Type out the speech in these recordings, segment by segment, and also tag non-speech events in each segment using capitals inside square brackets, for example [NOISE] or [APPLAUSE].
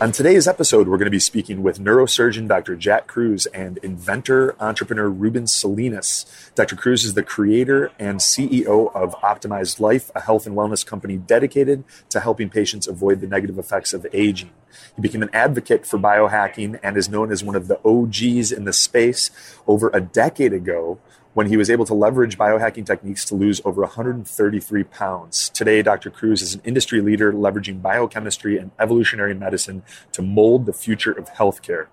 On today's episode, we're going to be speaking with neurosurgeon Dr. Jack Kruse and inventor entrepreneur Ruben Salinas. Dr. Kruse is the creator and CEO of Optimized Life, a health and wellness company dedicated to helping patients avoid the negative effects of aging. He became an advocate for biohacking and is known as one of the OGs in the space over a decade ago when he was able to leverage biohacking techniques to lose over 133 pounds. Today, Dr. Kruse is an industry leader leveraging biochemistry and evolutionary medicine to mold the future of healthcare.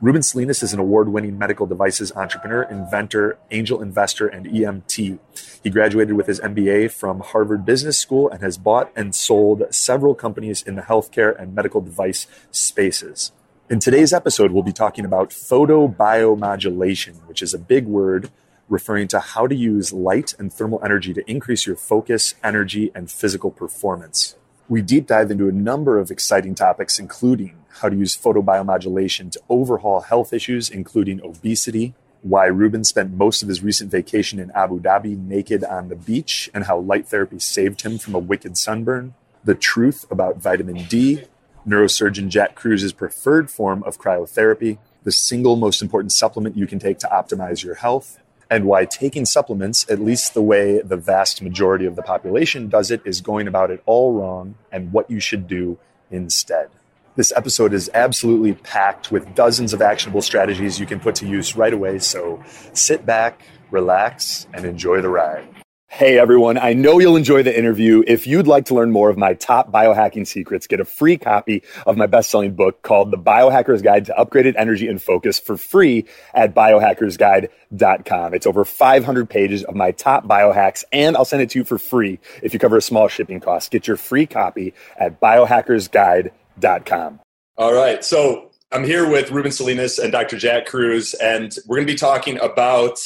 Ruben Salinas is an award winning medical devices entrepreneur, inventor, angel investor, and EMT. He graduated with his MBA from Harvard Business School and has bought and sold several companies in the healthcare and medical device spaces. In today's episode, we'll be talking about photobiomodulation, which is a big word referring to how to use light and thermal energy to increase your focus, energy, and physical performance. We deep dive into a number of exciting topics, including how to use photobiomodulation to overhaul health issues, including obesity, why Ruben spent most of his recent vacation in Abu Dhabi naked on the beach, and how light therapy saved him from a wicked sunburn, the truth about vitamin D, neurosurgeon Jack Kruse's preferred form of cryotherapy, the single most important supplement you can take to optimize your health, and why taking supplements, at least the way the vast majority of the population does it, is going about it all wrong and what you should do instead. This episode is absolutely packed with dozens of actionable strategies you can put to use right away. So sit back, relax, and enjoy the ride. Hey everyone, I know you'll enjoy the interview. If you'd like to learn more of my top biohacking secrets, get a free copy of my best-selling book called The Biohacker's Guide to Upgraded Energy and Focus for free at biohackersguide.com. It's over 500 pages of my top biohacks and I'll send it to you for free if you cover a small shipping cost. Get your free copy at biohackersguide.com. All right. So I'm here with Ruben Salinas and Dr. Jack Kruse and we're going to be talking about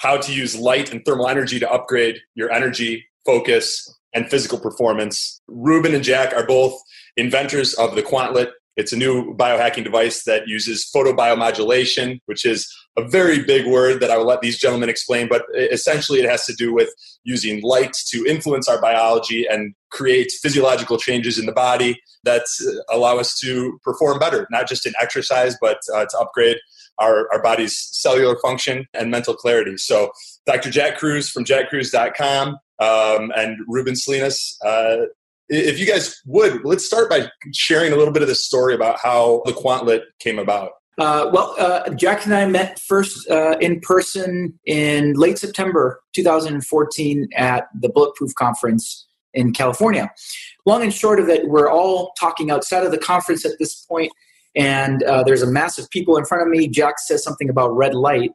how to use light and thermal energy to upgrade your energy, focus, and physical performance. Ruben and Jack are both inventors of the Quantlet. It's a new biohacking device that uses photobiomodulation, which is a very big word that I will let these gentlemen explain, but essentially it has to do with using light to influence our biology and create physiological changes in the body that allow us to perform better, not just in exercise, but uh, to upgrade our, our body's cellular function and mental clarity. So, Dr. Jack Kruse from jackkruse.com um, and Ruben Salinas. Uh, if you guys would, let's start by sharing a little bit of the story about how the Quantlet came about. Uh, well, uh, Jack and I met first uh, in person in late September 2014 at the Bulletproof Conference in California. Long and short of it, we're all talking outside of the conference at this point, and uh, there's a mass of people in front of me. Jack says something about red light,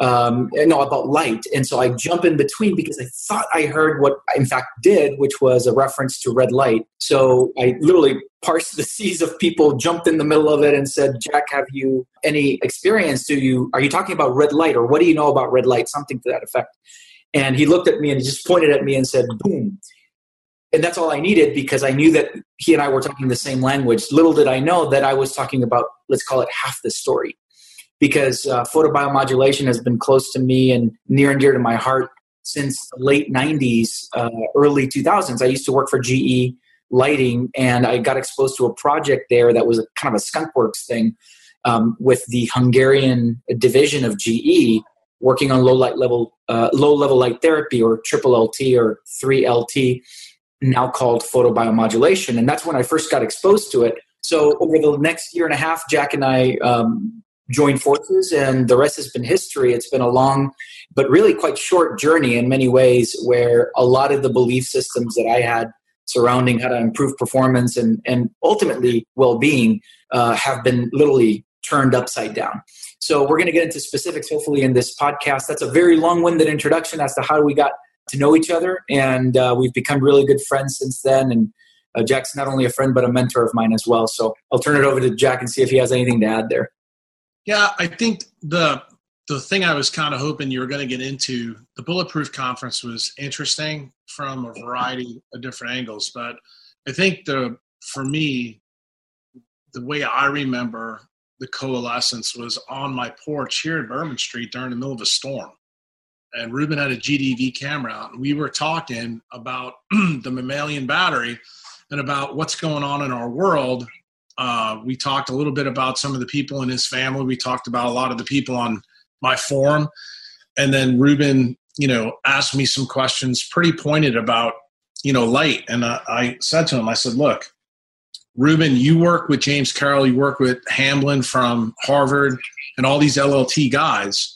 um, no, about light. And so I jump in between because I thought I heard what I in fact did, which was a reference to red light. So I literally parsed the [LAUGHS] seas of people, jumped in the middle of it and said, Jack, have you any experience? Do you, are you talking about red light or what do you know about red light? Something to that effect. And he looked at me and he just pointed at me and said, boom. And that's all I needed because I knew that he and I were talking the same language. Little did I know that I was talking about, let's call it half the story because uh, photobiomodulation has been close to me and near and dear to my heart since the late 90s, uh, early 2000s. I used to work for GE Lighting, and I got exposed to a project there that was a, kind of a skunkworks thing um, with the Hungarian division of GE working on low light level, uh, low level light therapy or triple LT or 3LT, now called photobiomodulation. And that's when I first got exposed to it. So over the next year and a half, Jack and I um, joined forces and the rest has been history it's been a long but really quite short journey in many ways where a lot of the belief systems that i had surrounding how to improve performance and, and ultimately well-being uh, have been literally turned upside down so we're going to get into specifics hopefully in this podcast that's a very long-winded introduction as to how we got to know each other and uh, we've become really good friends since then and uh, jack's not only a friend but a mentor of mine as well so i'll turn it over to jack and see if he has anything to add there yeah, I think the the thing I was kind of hoping you were going to get into, the Bulletproof Conference was interesting from a variety of different angles. But I think the for me, the way I remember the coalescence was on my porch here at Bourbon Street during the middle of a storm. And Ruben had a GDV camera out, and we were talking about [CLEARS THROAT] the mammalian battery and about what's going on in our world. Uh, we talked a little bit about some of the people in his family. We talked about a lot of the people on my forum. And then Ruben, you know, asked me some questions pretty pointed about, you know, light. And I, I said to him, I said, look, Ruben, you work with James Carroll, you work with Hamblin from Harvard and all these LLT guys.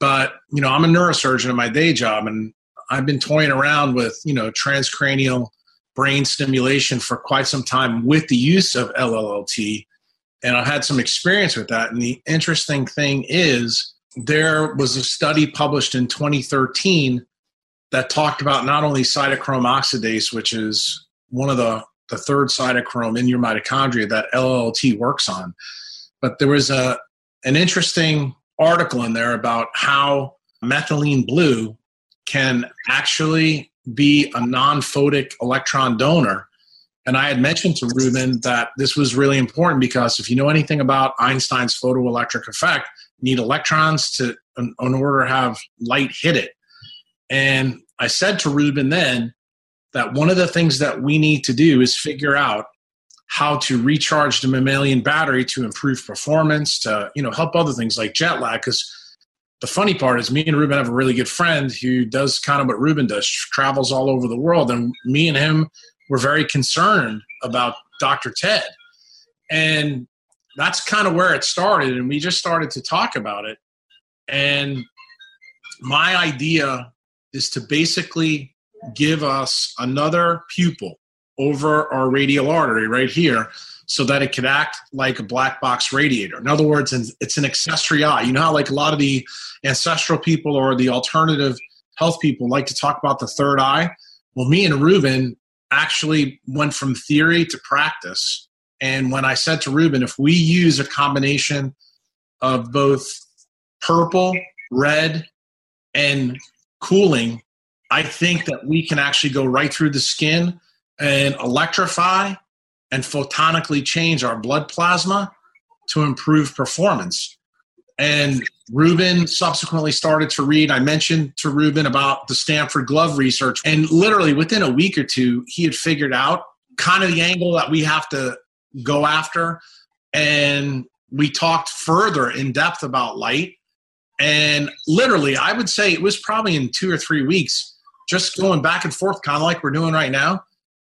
But, you know, I'm a neurosurgeon in my day job and I've been toying around with, you know, transcranial brain stimulation for quite some time with the use of LLT. And I've had some experience with that. And the interesting thing is, there was a study published in 2013 that talked about not only cytochrome oxidase, which is one of the the third cytochrome in your mitochondria that LLT works on. But there was a an interesting article in there about how methylene blue can actually be a non-photic electron donor. And I had mentioned to Ruben that this was really important because if you know anything about Einstein's photoelectric effect, you need electrons to in, order to have light hit it. And I said to Ruben then, that one of the things that we need to do is figure out how to recharge the mammalian battery to improve performance, to you know help other things like jet lag. Because the funny part is, me and Ruben have a really good friend who does kind of what Ruben does, travels all over the world, and me and him were very concerned about Dr. Ted, and that's kind of where it started. And we just started to talk about it, and my idea is to basically give us another pupil over our radial artery right here so that it could act like a black box radiator. In other words, it's an accessory eye. You know how like a lot of the ancestral people or the alternative health people like to talk about the third eye? Well, me and Ruben actually went from theory to practice. And when I said to Ruben, if we use a combination of both purple, red, and cooling I think that we can actually go right through the skin and electrify and photonically change our blood plasma to improve performance. And Ruben subsequently started to read. I mentioned to Ruben about the Stanford glove research. And literally within a week or two, he had figured out kind of the angle that we have to go after. And we talked further in depth about light. And literally, I would say it was probably in two or three weeks just going back and forth, kind of like we're doing right now,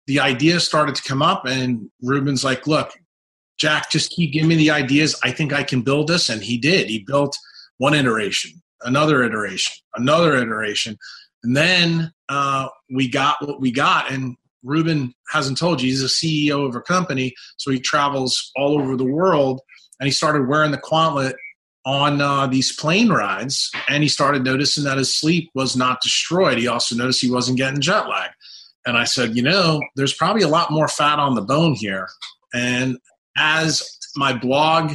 the ideas started to come up, and Ruben's like, "Look, Jack, just keep giving me the ideas. I think I can build this." And he did. He built one iteration, another iteration, another iteration, and then uh, we got what we got. And Ruben hasn't told you he's a CEO of a company, so he travels all over the world, and he started wearing the Quantlet on uh, these plane rides and he started noticing that his sleep was not destroyed. He also noticed he wasn't getting jet lag. And I said, you know, there's probably a lot more fat on the bone here. And as my blog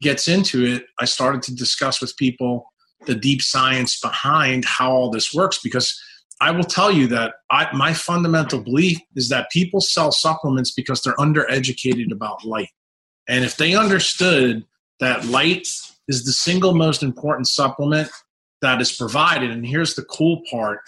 gets into it, I started to discuss with people the deep science behind how all this works because I will tell you that I, my fundamental belief is that people sell supplements because they're undereducated about light. And if they understood that light is the single most important supplement that is provided. And here's the cool part,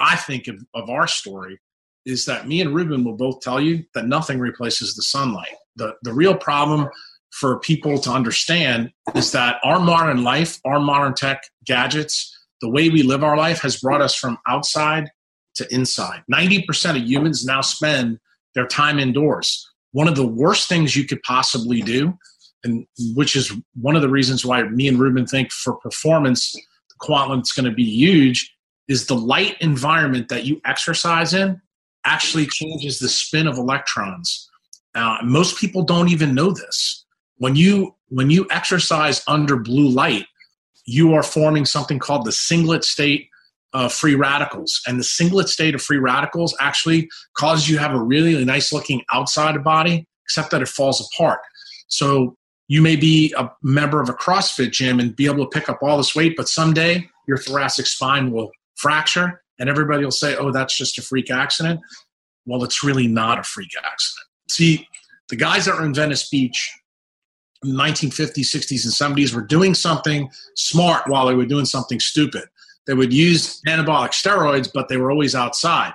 I think, of, of our story is that me and Ruben will both tell you that nothing replaces the sunlight. The, the real problem for people to understand is that our modern life, our modern tech gadgets, the way we live our life has brought us from outside to inside. 90% of humans now spend their time indoors. One of the worst things you could possibly do and which is one of the reasons why me and Ruben think for performance, the Quantlet's going to be huge. Is the light environment that you exercise in actually changes the spin of electrons? Uh, most people don't even know this. When you when you exercise under blue light, you are forming something called the singlet state of free radicals, and the singlet state of free radicals actually causes you to have a really nice looking outside of body, except that it falls apart. So you may be a member of a CrossFit gym and be able to pick up all this weight, but someday your thoracic spine will fracture and everybody will say, oh, that's just a freak accident. Well, it's really not a freak accident. See, the guys that were in Venice Beach in the 1950s, 60s, and 70s were doing something smart while they were doing something stupid. They would use anabolic steroids, but they were always outside.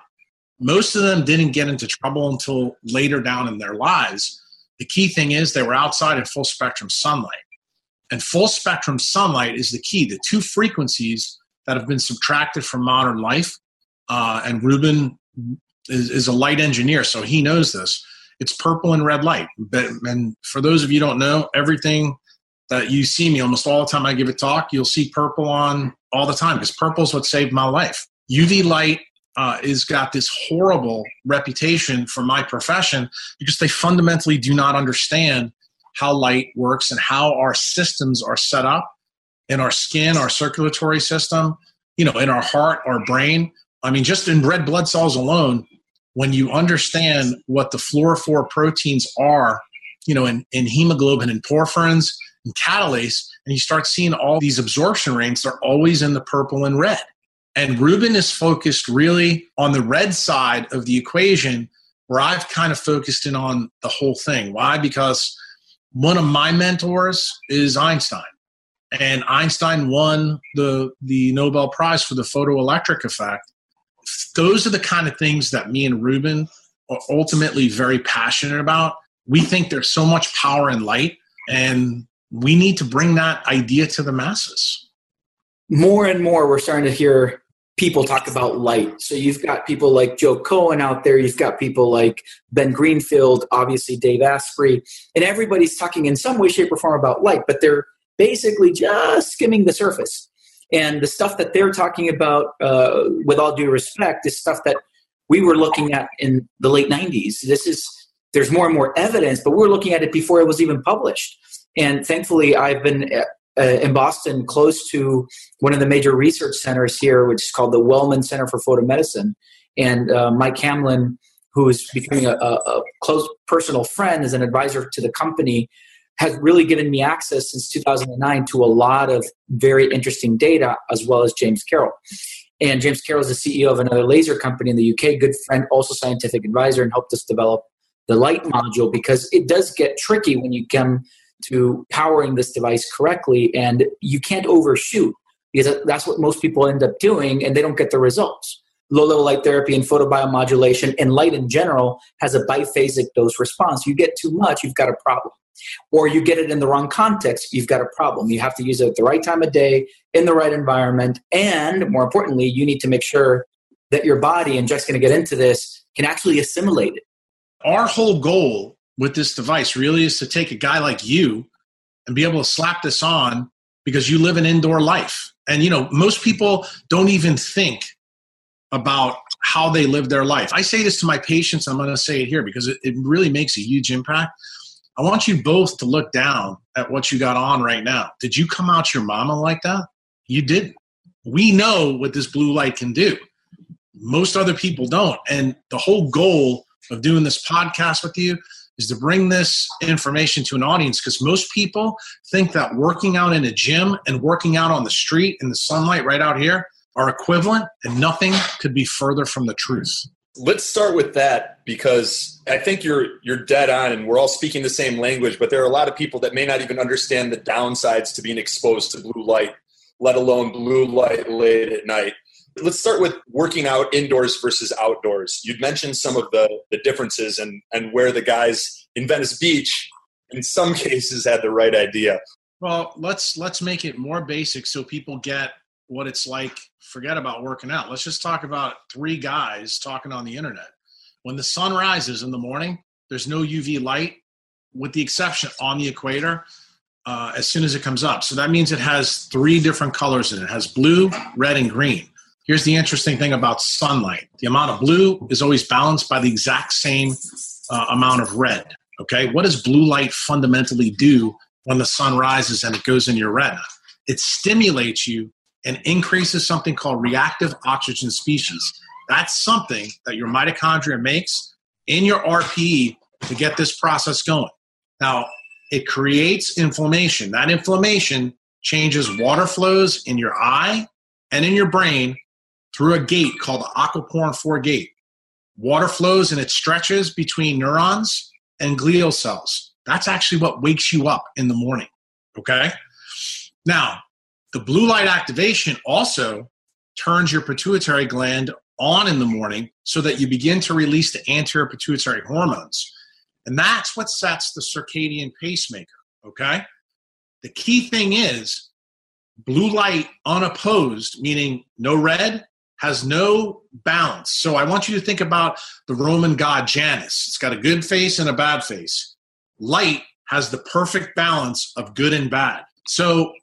Most of them didn't get into trouble until later down in their lives. The key thing is they were outside in full spectrum sunlight. And full spectrum sunlight is the key. The two frequencies that have been subtracted from modern life, uh, and Ruben is, is, a light engineer, so he knows this. It's purple and red light. But, and for those of you don't know, everything that you see me almost all the time I give a talk, you'll see purple on all the time because purple is what saved my life. UV light uh, is got this horrible reputation for my profession because they fundamentally do not understand how light works and how our systems are set up in our skin, our circulatory system, you know, in our heart, our brain. I mean, just in red blood cells alone, when you understand what the fluorophore proteins are, you know, in, in hemoglobin and porphyrins and catalase, and you start seeing all these absorption rates, they're always in the purple and red. And Ruben is focused really on the red side of the equation, where I've kind of focused in on the whole thing. Why? Because one of my mentors is Einstein. And Einstein won the, the Nobel Prize for the photoelectric effect. Those are the kind of things that me and Ruben are ultimately very passionate about. We think there's so much power in light, and we need to bring that idea to the masses. More and more, we're starting to hear people talk about light. So you've got people like Joe Cohen out there, you've got people like Ben Greenfield, obviously Dave Asprey, and everybody's talking in some way, shape, or form about light, but they're basically just skimming the surface. And the stuff that they're talking about, uh, with all due respect, is stuff that we were looking at in the late 90s. This is there's more and more evidence, but we we're looking at it before it was even published. And thankfully, I've been uh, in Boston, close to one of the major research centers here, which is called the Wellman Center for Photomedicine. And uh, Mike Hamblin, who is becoming a, a, close personal friend, as an advisor to the company, has really given me access since 2009 to a lot of very interesting data, as well as James Carroll. And James Carroll is the CEO of another laser company in the UK, good friend, also scientific advisor, and helped us develop the light module because it does get tricky when you come to powering this device correctly, and you can't overshoot because that's what most people end up doing, and they don't get the results. Low level light therapy and photobiomodulation and light in general has a biphasic dose response. You get too much, you've got a problem. Or you get it in the wrong context, you've got a problem. You have to use it at the right time of day, in the right environment, and more importantly, you need to make sure that your body, and Jack's going to get into this, can actually assimilate it. Our whole goal with this device really is to take a guy like you and be able to slap this on because you live an indoor life. And you know, most people don't even think about how they live their life. I say this to my patients, I'm going to say it here because it, it really makes a huge impact. I want you both to look down at what you got on right now. Did you come out your mama like that? You didn't. We know what this blue light can do. Most other people don't. And the whole goal of doing this podcast with you is to bring this information to an audience because most people think that working out in a gym and working out on the street in the sunlight right out here are equivalent, and nothing could be further from the truth. Let's start with that because I think you're you're dead on, and we're all speaking the same language. But there are a lot of people that may not even understand the downsides to being exposed to blue light, let alone blue light late at night. Let's start with working out indoors versus outdoors. You'd mentioned some of the, the differences and, and where the guys in Venice Beach, in some [LAUGHS] cases, had the right idea. Well, let's let's make it more basic so people get what it's like. Forget about working out. Let's just talk about three guys talking on the internet. When the sun rises in the morning, there's no UV light, with the exception on the equator. Uh, as soon as it comes up. So that means it has three different colors in it. It has blue, red, and green. Here's the interesting thing about sunlight the amount of blue is always balanced by the exact same uh, amount of red. Okay, what does blue light fundamentally do when the sun rises and it goes in your retina? It stimulates you and increases something called reactive oxygen species. That's something that your mitochondria makes in your RPE to get this process going. Now, it creates inflammation. That inflammation changes water flows in your eye and in your brain through a gate called the aquaporin 4 gate. Water flows and it stretches between neurons and glial cells. That's actually what wakes you up in the morning. Okay? Now, the blue light activation also turns your pituitary gland on in the morning so that you begin to release the anterior pituitary hormones. And that's what sets the circadian pacemaker. Okay? The key thing is blue light unopposed, meaning no red, has no balance. So I want you to think about the Roman god Janus. It's got a good face and a bad face. Light has the perfect balance of good and bad. So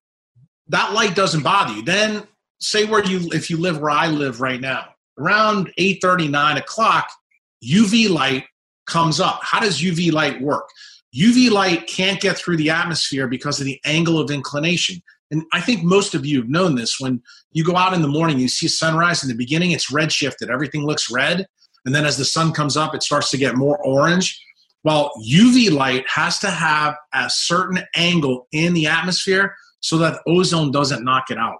that light doesn't bother you. Then say where you if you live where I live right now, around 8 9 o'clock, UV light comes up. How does UV light work? UV light can't get through the atmosphere because of the angle of inclination and I think most of you have known this when you go out in the morning, you see sunrise in the beginning, it's red shifted, everything looks red. And then as the sun comes up, it starts to get more orange. Well, UV light has to have a certain angle in the atmosphere so that ozone doesn't knock it out.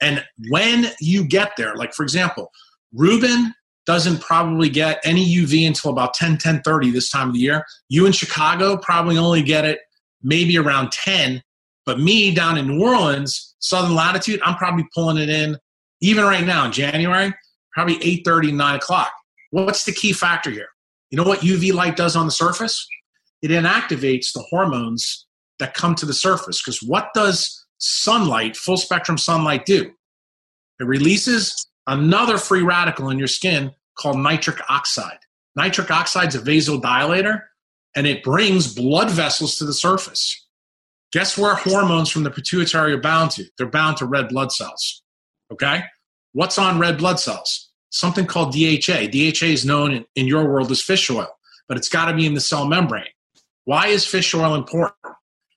And when you get there, like for example, Ruben doesn't probably get any UV until about 10, 10 30 this time of the year. You in Chicago probably only get it maybe around 10 but me down in New Orleans, southern latitude, I'm probably pulling it in even right now in January, probably 8:30, 9 o'clock. What's the key factor here? You know what UV light does on the surface? It inactivates the hormones that come to the surface. Because what does sunlight, full spectrum sunlight, do? It releases another free radical in your skin called nitric oxide. Nitric oxide is a vasodilator and it brings blood vessels to the surface. Guess where hormones from the pituitary are bound to? They're bound to red blood cells. Okay? What's on red blood cells? Something called DHA. DHA is known in, in your world as fish oil, but it's got to be in the cell membrane. Why is fish oil important?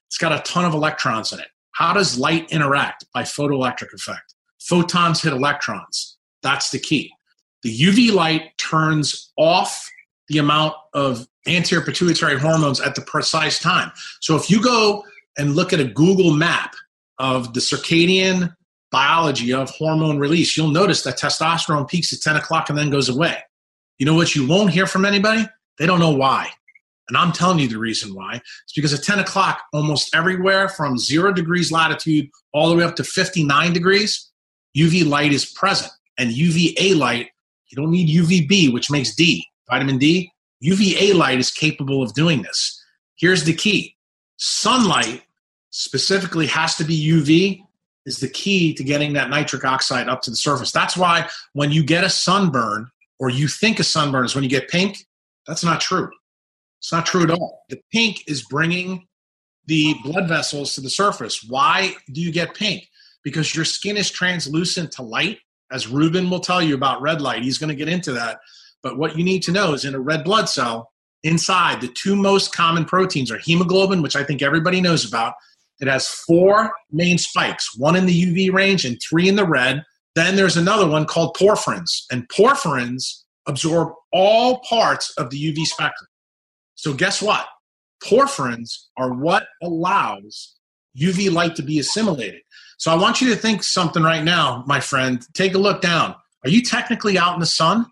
It's got a ton of electrons in it. How does light interact? By photoelectric effect. Photons hit electrons. That's the key. The UV light turns off the amount of anterior pituitary hormones at the precise time. So if you go and look at a Google map of the circadian biology of hormone release, you'll notice that testosterone peaks at 10 o'clock and then goes away. You know what you won't hear from anybody? They don't know why. And I'm telling you the reason why. It's because at 10 o'clock, almost everywhere from zero degrees latitude all the way up to 59 degrees, UV light is present. And UVA light, you don't need UVB, which makes D, vitamin D. UVA light is capable of doing this. Here's the key sunlight specifically has to be UV is the key to getting that nitric oxide up to the surface. That's why when you get a sunburn or you think a sunburn is when you get pink, that's not true. It's not true at all. The pink is bringing the blood vessels to the surface. Why do you get pink? Because your skin is translucent to light, as Ruben will tell you about red light. He's going to get into that. But what you need to know is in a red blood cell, inside, the two most common proteins are hemoglobin, which I think everybody knows about, it has four main spikes, one in the UV range and three in the red. Then there's another one called porphyrins, and porphyrins absorb all parts of the UV spectrum. So, guess what? Porphyrins are what allows UV light to be assimilated. So, I want you to think something right now, my friend. Take a look down. Are you technically out in the sun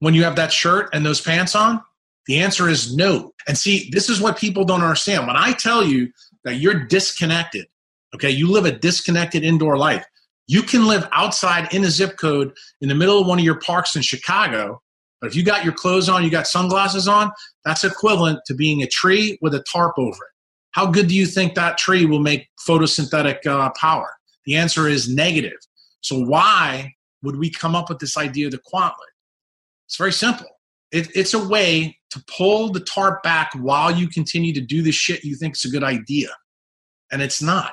when you have that shirt and those pants on? The answer is no. And see, this is what people don't understand. When I tell you that you're disconnected. Okay, you live a disconnected indoor life. You can live outside in a zip code in the middle of one of your parks in Chicago, but if you got your clothes on, you got sunglasses on, that's equivalent to being a tree with a tarp over it. How good do you think that tree will make photosynthetic uh, power? The answer is negative. So, why would we come up with this idea of the quantlet? It's very simple. It, it's a way to pull the tarp back while you continue to do the shit you think is a good idea. And it's not.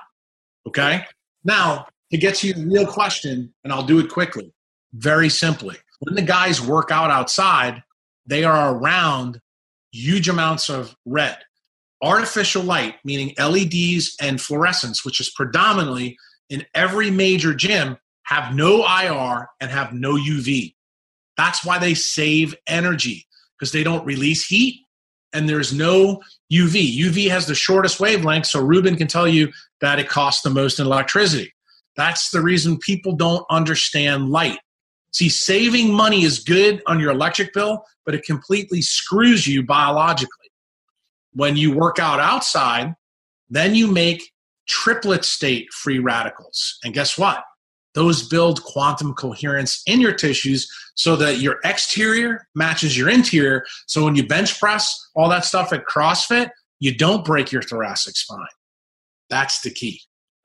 Okay? Now, to get to your real question, and I'll do it quickly, very simply. When the guys work out outside, they are around huge amounts of red. Artificial light, meaning LEDs and fluorescence, which is predominantly in every major gym, have no IR and have no UV. That's why they save energy because they don't release heat and there's no UV. UV has the shortest wavelength, so Ruben can tell you that it costs the most in electricity. That's the reason people don't understand light. See, saving money is good on your electric bill, but it completely screws you biologically. When you work out outside, then you make triplet state free radicals. And guess what? Those build quantum coherence in your tissues so that your exterior matches your interior. So when you bench press, all that stuff at CrossFit, you don't break your thoracic spine. That's the key.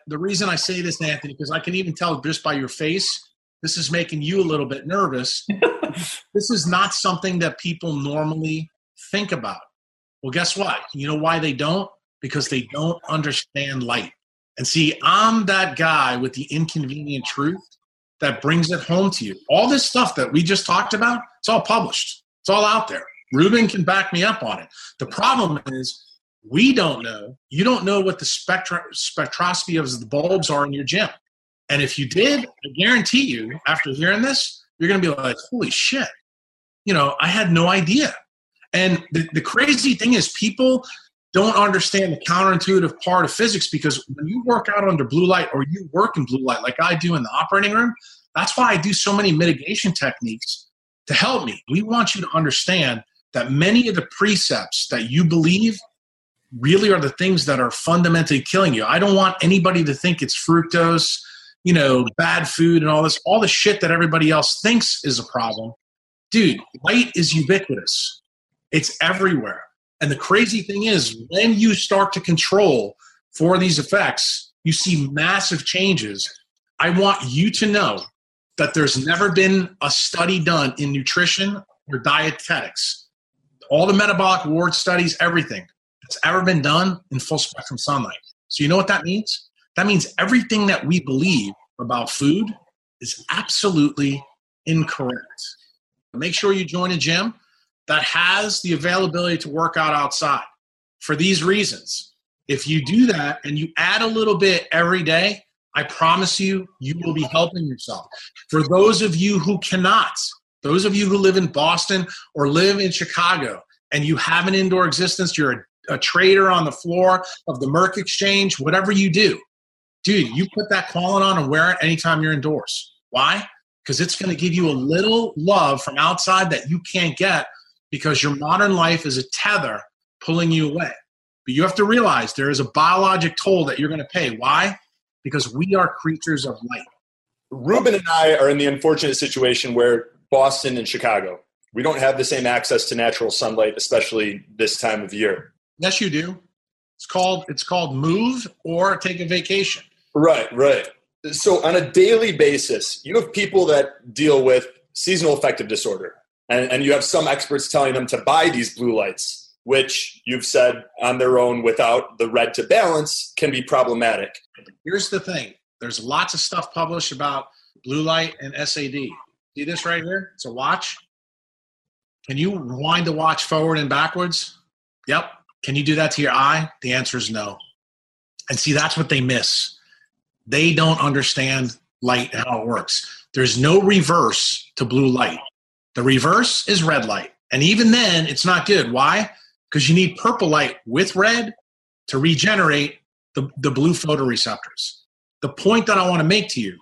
The reason I say this, Anthony, because I can even tell just by your face, this is making you a little bit nervous. [LAUGHS] this is not something that people normally think about. Well, guess what? You know why they don't? Because they don't understand light. And see, I'm that guy with the inconvenient truth that brings it home to you. All this stuff that we just talked about, it's all published, it's all out there. Ruben can back me up on it. The problem is, we don't know. You don't know what the spectra, spectroscopy of the bulbs are in your gym. And if you did, I guarantee you, after hearing this, you're going to be like, holy shit, you know, I had no idea. And the, the crazy thing is, people don't understand the counterintuitive part of physics because when you work out under blue light or you work in blue light like I do in the operating room, that's why I do so many mitigation techniques to help me. We want you to understand that many of the precepts that you believe really are the things that are fundamentally killing you. I don't want anybody to think it's fructose, you know, bad food and all this, all the shit that everybody else thinks is a problem. Dude, light is ubiquitous. It's everywhere. And the crazy thing is, when you start to control for these effects, you see massive changes. I want you to know that there's never been a study done in nutrition or dietetics, all the metabolic ward studies, everything that's ever been done in full spectrum sunlight. So, you know what that means? That means everything that we believe about food is absolutely incorrect. Make sure you join a gym that has the availability to work out outside for these reasons. If you do that and you add a little bit every day, I promise you, you will be helping yourself. For those of you who cannot, those of you who live in Boston or live in Chicago and you have an indoor existence, you're a, a trader on the floor of the Merc Exchange, whatever you do, dude, you put that collar on and wear it anytime you're indoors. Why? Because it's going to give you a little love from outside that you can't get because your modern life is a tether pulling you away. But you have to realize there is a biologic toll that you're going to pay. Why? Because we are creatures of light. Ruben and I are in the unfortunate situation where Boston and Chicago, we don't have the same access to natural sunlight, especially this time of year. Yes, you do. It's called it's called move or take a vacation. Right, right. So on a daily basis, you have people that deal with seasonal affective disorder, and, and you have some experts telling them to buy these blue lights, which you've said on their own without the red to balance can be problematic. Here's the thing there's lots of stuff published about blue light and SAD. See this right here? It's a watch. Can you wind the watch forward and backwards? Yep. Can you do that to your eye? The answer is no. And see, that's what they miss. They don't understand light and how it works. There's no reverse to blue light. The reverse is red light. And even then, it's not good. Why? Because you need purple light with red to regenerate the, the blue photoreceptors. The point that I want to make to you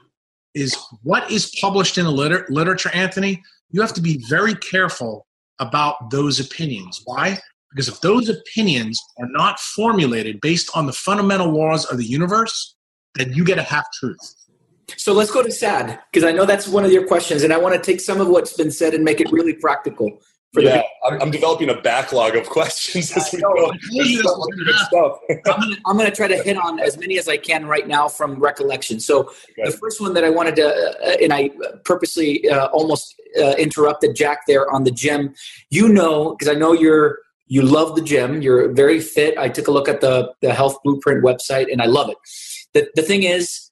is what is published in the liter- literature, Anthony, you have to be very careful about those opinions. Why? Because if those opinions are not formulated based on the fundamental laws of the universe, then you get a half truth. So let's go to sad because I know that's one of your questions, and I want to take some of what's been said and make it really practical. For yeah, I'm, I'm, developing a backlog of questions as we go. [LAUGHS] [LAUGHS] I'm going to try to hit on as many as I can right now from recollection. So okay. the first one that I wanted to, uh, and I purposely uh, almost uh, interrupted Jack there on the gym. You know, because I know you're you love the gym. You're very fit. I took a look at the the Health Blueprint website, and I love it. The the thing is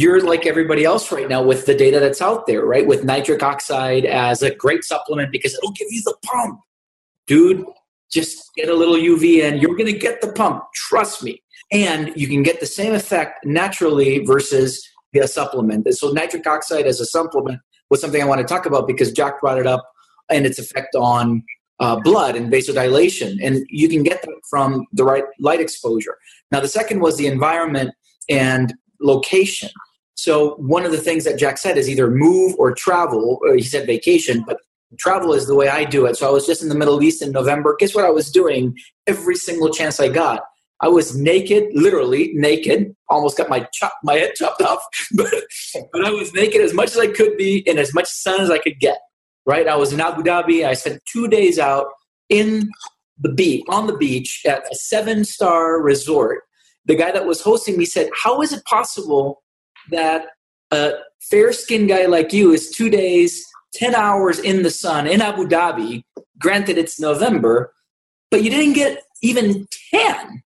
you're like everybody else right now with the data that's out there, right? With nitric oxide as a great supplement because it'll give you the pump. Dude, just get a little UV and you're going to get the pump. Trust me. And you can get the same effect naturally versus via supplement. So nitric oxide as a supplement was something I want to talk about because Jack brought it up and its effect on uh, blood and vasodilation. And you can get that from the right light exposure. Now, the second was the environment and location. So, one of the things that Jack said is either move or travel. Or he said vacation, but travel is the way I do it. So, I was just in the Middle East in November. Guess what I was doing every single chance I got? I was naked, literally naked. Almost got my chop, my head chopped off, [LAUGHS] but, but I was naked as much as I could be in as much sun as I could get right? I was in Abu Dhabi. I spent two days out in the beach, on the beach at a seven star resort. The guy that was hosting me said, How is it possible that a fair skinned guy like you is two days, 10 hours in the sun in Abu Dhabi? Granted, it's November, but you didn't get even 10.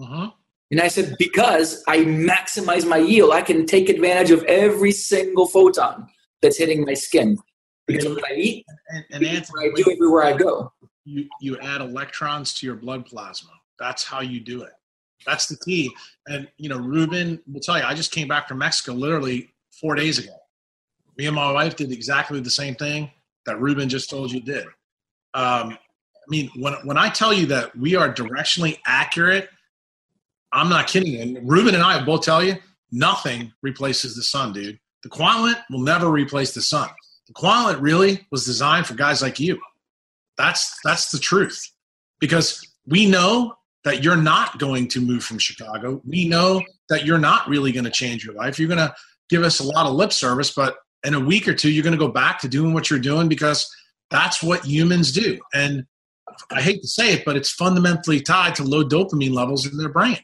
Uh-huh. And I said, Because I maximize my yield, I can take advantage of every single photon that's hitting my skin because of what I eat and, and Anthony, I do everywhere I go. You you add electrons to your blood plasma. That's how you do it. That's the key. And you know, Ruben will tell you. I just came back from Mexico literally four days ago. Me and my wife did exactly the same thing that Ruben just told you did. Um, I mean, when when I tell you that we are directionally accurate, I'm not kidding. And Ruben and I both tell you nothing replaces the sun, dude. The Quantlet will never replace the sun. The Quantlet really was designed for guys like you. That's that's the truth. Because we know that you're not going to move from Chicago. We know that you're not really going to change your life. You're going to give us a lot of lip service, but in a week or two, you're going to go back to doing what you're doing because that's what humans do. And I hate to say it, but it's fundamentally tied to low dopamine levels in their brain.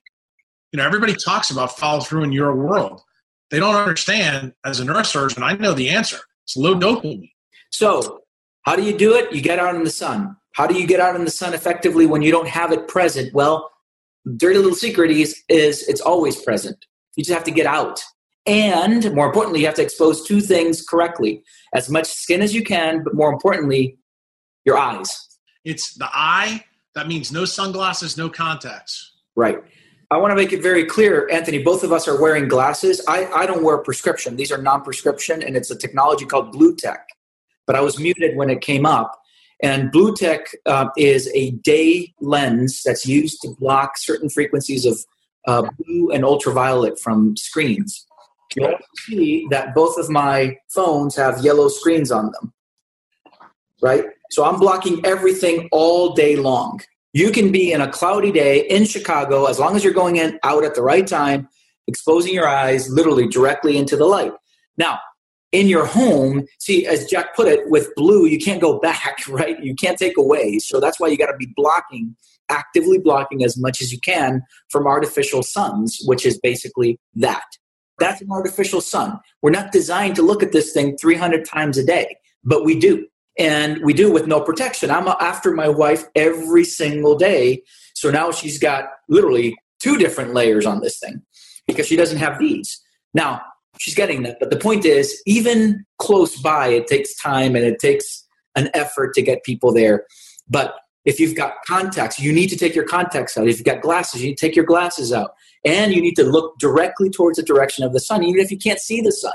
You know, everybody talks about follow through in your world. They don't understand as a neurosurgeon, I know the answer. It's low dopamine. So, how do you do it? You get out in the sun. How do you get out in the sun effectively when you don't have it present? Well, dirty little secret is, is it's always present. You just have to get out. And more importantly, you have to expose two things correctly as much skin as you can, but more importantly, your eyes. It's the eye. That means no sunglasses, no contacts. Right. I want to make it very clear, Anthony, both of us are wearing glasses. I, I don't wear prescription. These are non prescription, and it's a technology called BlueTech. But I was muted when it came up. And BlueTech uh, is a day lens that's used to block certain frequencies of uh, blue and ultraviolet from screens. You'll see that both of my phones have yellow screens on them, right? So I'm blocking everything all day long. You can be in a cloudy day in Chicago as long as you're going in out at the right time, exposing your eyes literally directly into the light. Now, in your home, see, as Jack put it, with blue, you can't go back, [LAUGHS] right? You can't take away. So that's why you got to be blocking, actively blocking as much as you can from artificial suns, which is basically that. That's an artificial sun. We're not designed to look at this thing 300 times a day, but we do and we do with no protection. I'm after my wife every single day. So now she's got literally two different layers on this thing because she doesn't have these. Now, she's getting that. But the point is, even close by, it takes time and it takes an effort to get people there. But if you've got contacts, you need to take your contacts out. If you've got glasses, you need to take your glasses out. And you need to look directly towards the direction of the sun, even if you can't see the sun.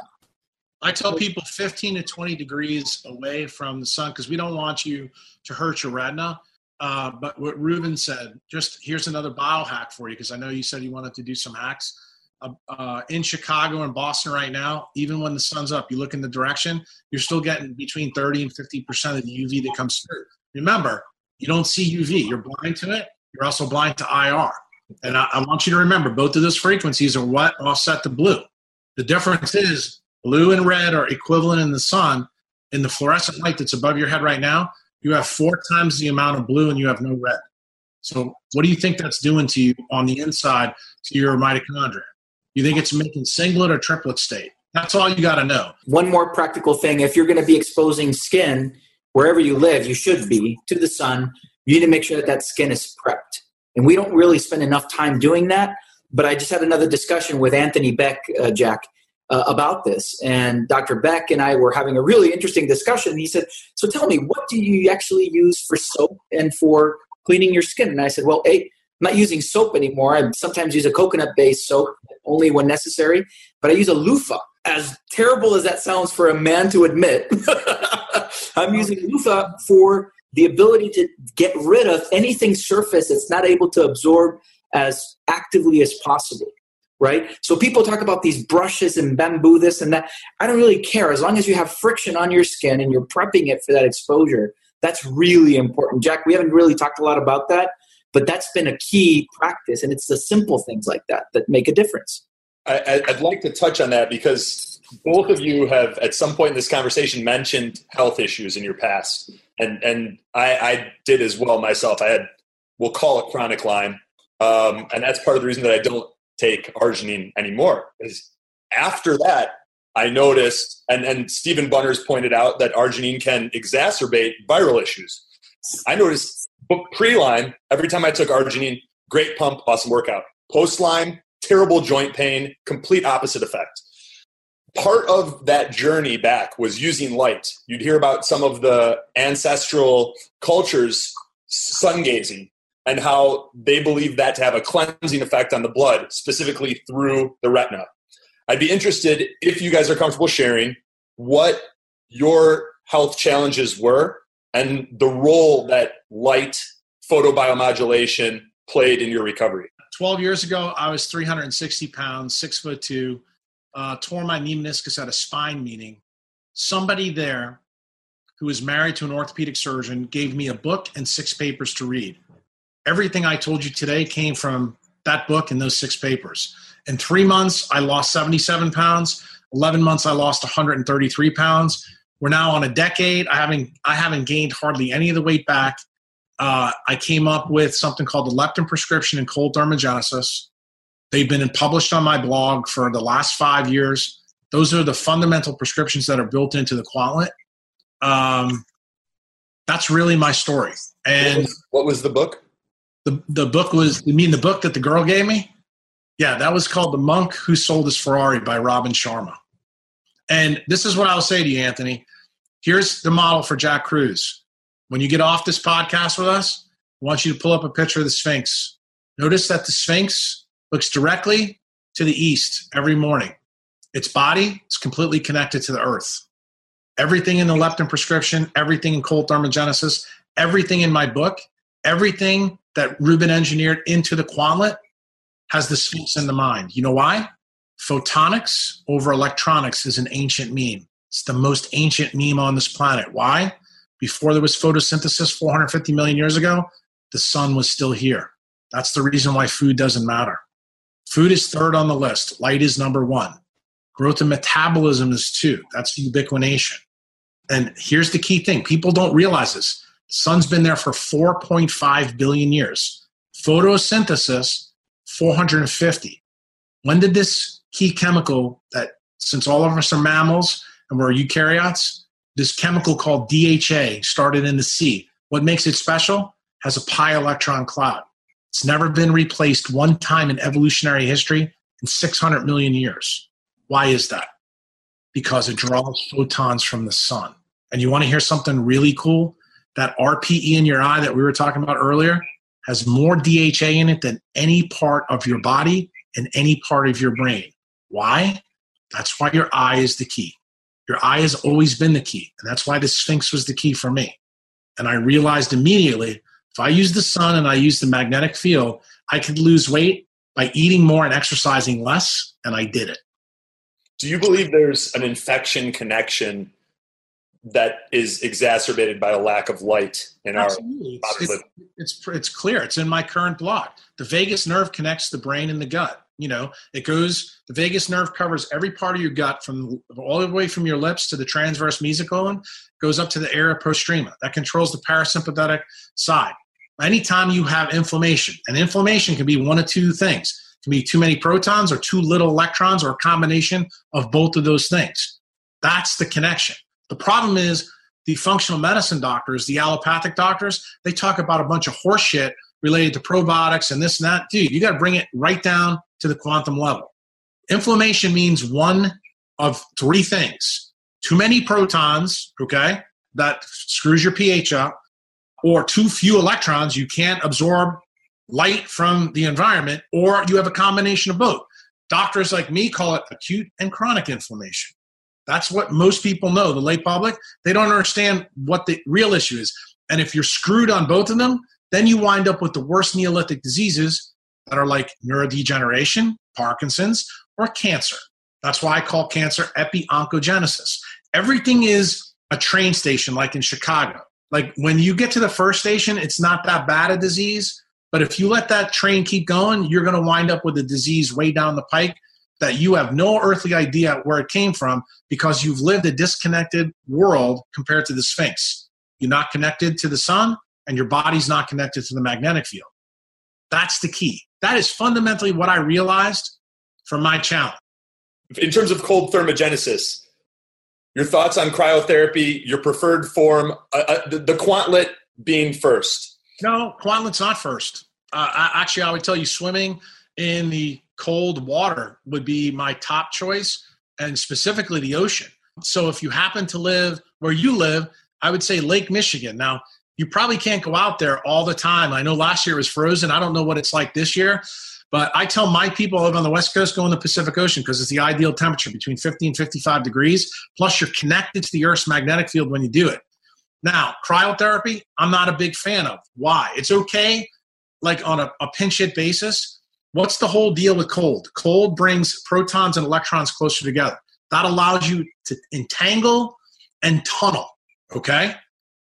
I tell people 15 to 20 degrees away from the sun because we don't want you to hurt your retina. Uh, but what Ruben said, just here's another biohack for you because I know you said you wanted to do some hacks. Uh, in Chicago and Boston right now, even when the sun's up, you look in the direction, you're still getting between 30 and 50% of the UV that comes through. Remember, you don't see UV, you're blind to it, you're also blind to IR. And I, I want you to remember both of those frequencies are what offset the blue. The difference is Blue and red are equivalent in the sun. In the fluorescent light that's above your head right now, you have four times the amount of blue and you have no red. So, what do you think that's doing to you on the inside to your mitochondria? You think it's making singlet or triplet state? That's all you got to know. One more practical thing if you're going to be exposing skin wherever you live, you should be to the sun, you need to make sure that that skin is prepped. And we don't really spend enough time doing that. But I just had another discussion with Anthony Beck, uh, Jack, uh, about this. And Dr. Beck and I were having a really interesting discussion. He said, So tell me, what do you actually use for soap and for cleaning your skin? And I said, Well, I'm not using soap anymore. I sometimes use a coconut based soap only when necessary, but I use a loofah. As terrible as that sounds for a man to admit, [LAUGHS] I'm using loofah for the ability to get rid of anything surface that's not able to absorb as actively as possible right? So people talk about these brushes and bamboo, this and that. I don't really care. As long as you have friction on your skin and you're prepping it for that exposure, that's really important. Jack, we haven't really talked a lot about that, but that's been a key practice. And it's the simple things like that that make a difference. I, I'd like to touch on that because both of you have at some point in this conversation mentioned health issues in your past and and i, I did as well myself i had we'll call it chronic lyme um, and that's part of the reason that i don't take arginine anymore. Is after that, I noticed, and, and Stephen Buhner's pointed out that arginine can exacerbate viral issues. I noticed pre Lyme, every time I took arginine, great pump, awesome workout. Post Lyme, terrible joint pain, complete opposite effect. Part of that journey back was using light. You'd hear about some of the ancestral cultures sun gazing, and how they believe that to have a cleansing effect on the blood, specifically through the retina. I'd be interested if you guys are comfortable sharing what your health challenges were and the role that light photobiomodulation played in your recovery. 12 years ago, I was 360 pounds, six foot two, uh, tore my knee meniscus at a spine meeting. Somebody there who was married to an orthopedic surgeon gave me a book and six papers to read everything I told you today came from that book and those six papers. In three months, I lost 77 pounds. 11 months, I lost 133 pounds. We're now on a decade. I haven't, I haven't gained hardly any of the weight back. Uh, I came up with something called the leptin prescription and cold thermogenesis. They've been published on my blog for the last five years. Those are the fundamental prescriptions that are built into the Quantlet. Um, that's really my story. And what was, what was the book? the the book was you mean the book that the girl gave me yeah that was called the monk who sold his ferrari by robin sharma and this is what i'll say to you anthony here's the model for jack Kruse. when you get off this podcast with us i want you to pull up a picture of the sphinx notice that the sphinx looks directly to the east every morning its body is completely connected to the earth everything in the leptin prescription everything in cold thermogenesis everything in my book everything that Ruben engineered into the Quantlet has the Sphinx in the mind. You know why? Photonics over electronics is an ancient meme. It's the most ancient meme on this planet. Why? Before there was photosynthesis 450 million years ago, the sun was still here. That's the reason why food doesn't matter. Food is third on the list, light is number one. Growth and metabolism is two. That's ubiquination. And here's the key thing people don't realize this Sun's been there for 4.5 billion years. Photosynthesis, 450. When did this key chemical that, since all of us are mammals and we're eukaryotes, this chemical called DHA started in the sea. What makes it special? Has a pi electron cloud. It's never been replaced one time in evolutionary history in 600 million years. Why is that? Because it draws photons from the sun. And you want to hear something really cool? that RPE in your eye that we were talking about earlier has more DHA in it than any part of your body and any part of your brain. Why? That's why your eye is the key. Your eye has always been the key. And that's why the Sphinx was the key for me. And I realized immediately if I use the sun and I use the magnetic field, I could lose weight by eating more and exercising less. And I did it. Do you believe there's an infection connection that is exacerbated by a lack of light in Absolutely. our body. It's, it's, it's clear. It's in my current blog. The vagus nerve connects the brain and the gut. You know, it goes. The vagus nerve covers every part of your gut from all the way from your lips to the transverse mesocolon, goes up to the area postrema. That controls the parasympathetic side. Anytime you have inflammation, and inflammation can be one of two things. It can be too many protons or too little electrons or a combination of both of those things. That's the connection. The problem is the functional medicine doctors, the allopathic doctors, they talk about a bunch of horseshit related to probiotics and this and that. Dude, you got to bring it right down to the quantum level. Inflammation means one of three things too many protons, okay, that screws your pH up, or too few electrons, you can't absorb light from the environment, or you have a combination of both. Doctors like me call it acute and chronic inflammation. That's what most people know, the lay public. They don't understand what the real issue is. And if you're screwed on both of them, then you wind up with the worst Neolithic diseases that are like neurodegeneration, Parkinson's, or cancer. That's why I call cancer epi-oncogenesis. Everything is a train station, like in Chicago. Like when you get to the first station, it's not that bad a disease. But if you let that train keep going, you're going to wind up with a disease way down the pike that you have no earthly idea where it came from because you've lived a disconnected world compared to the Sphinx. You're not connected to the sun, and your body's not connected to the magnetic field. That's the key. That is fundamentally what I realized from my challenge. In terms of cold thermogenesis, your thoughts on cryotherapy, your preferred form, uh, uh, the, the Quantlet being first. No, Quantlet's not first. Uh, I, actually, I would tell you swimming in the cold water would be my top choice, and specifically the ocean. So if you happen to live where you live, I would say Lake Michigan. Now, you probably can't go out there all the time. I know last year was frozen. I don't know what it's like this year, but I tell my people live on the West Coast go in the Pacific Ocean because it's the ideal temperature between 50 and 55 degrees. Plus, you're connected to the Earth's magnetic field when you do it. Now, cryotherapy, I'm not a big fan of. Why? It's okay, like on a, a pinch hit basis. What's the whole deal with cold? Cold brings protons and electrons closer together. That allows you to entangle and tunnel. Okay?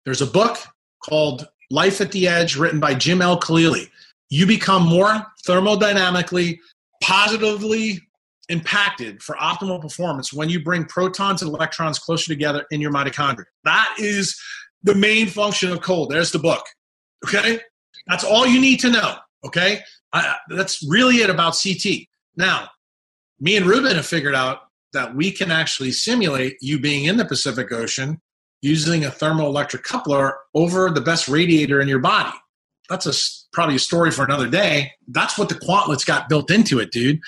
There's a book called Life at the Edge, written by Jim Al-Khalili. You become more thermodynamically positively impacted for optimal performance when you bring protons and electrons closer together in your mitochondria. That is the main function of cold. There's the book. Okay? That's all you need to know. Okay? I, that's really it about CT. Now, me and Ruben have figured out that we can actually simulate you being in the Pacific Ocean using a thermoelectric coupler over the best radiator in your body. That's a probably a story for another day. That's what the Quantlet's got built into it, dude.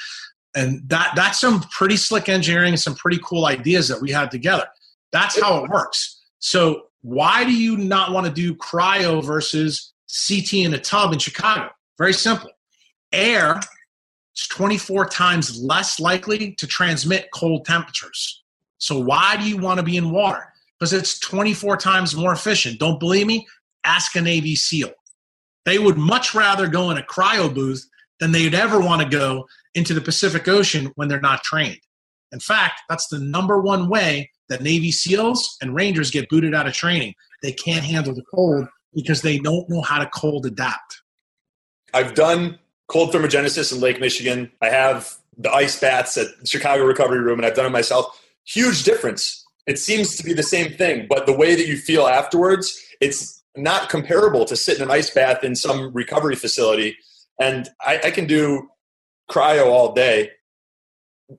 And that that's some pretty slick engineering and some pretty cool ideas that we had together. That's how it works. So why do you not want to do cryo versus CT in a tub in Chicago? Very simple. Air is 24 times less likely to transmit cold temperatures. So why do you want to be in water? Because it's 24 times more efficient. Don't believe me? Ask a Navy SEAL. They would much rather go in a cryo booth than they'd ever want to go into the Pacific Ocean when they're not trained. In fact, that's the number one way that Navy SEALs and Rangers get booted out of training. They can't handle the cold because they don't know how to cold adapt. I've done cold thermogenesis in Lake Michigan. I have the ice baths at Chicago Recovery Room, and I've done it myself. Huge difference it seems to be the same thing, but the way that you feel afterwards, it's not comparable to sit in an ice bath in some recovery facility. And I, I can do cryo all day.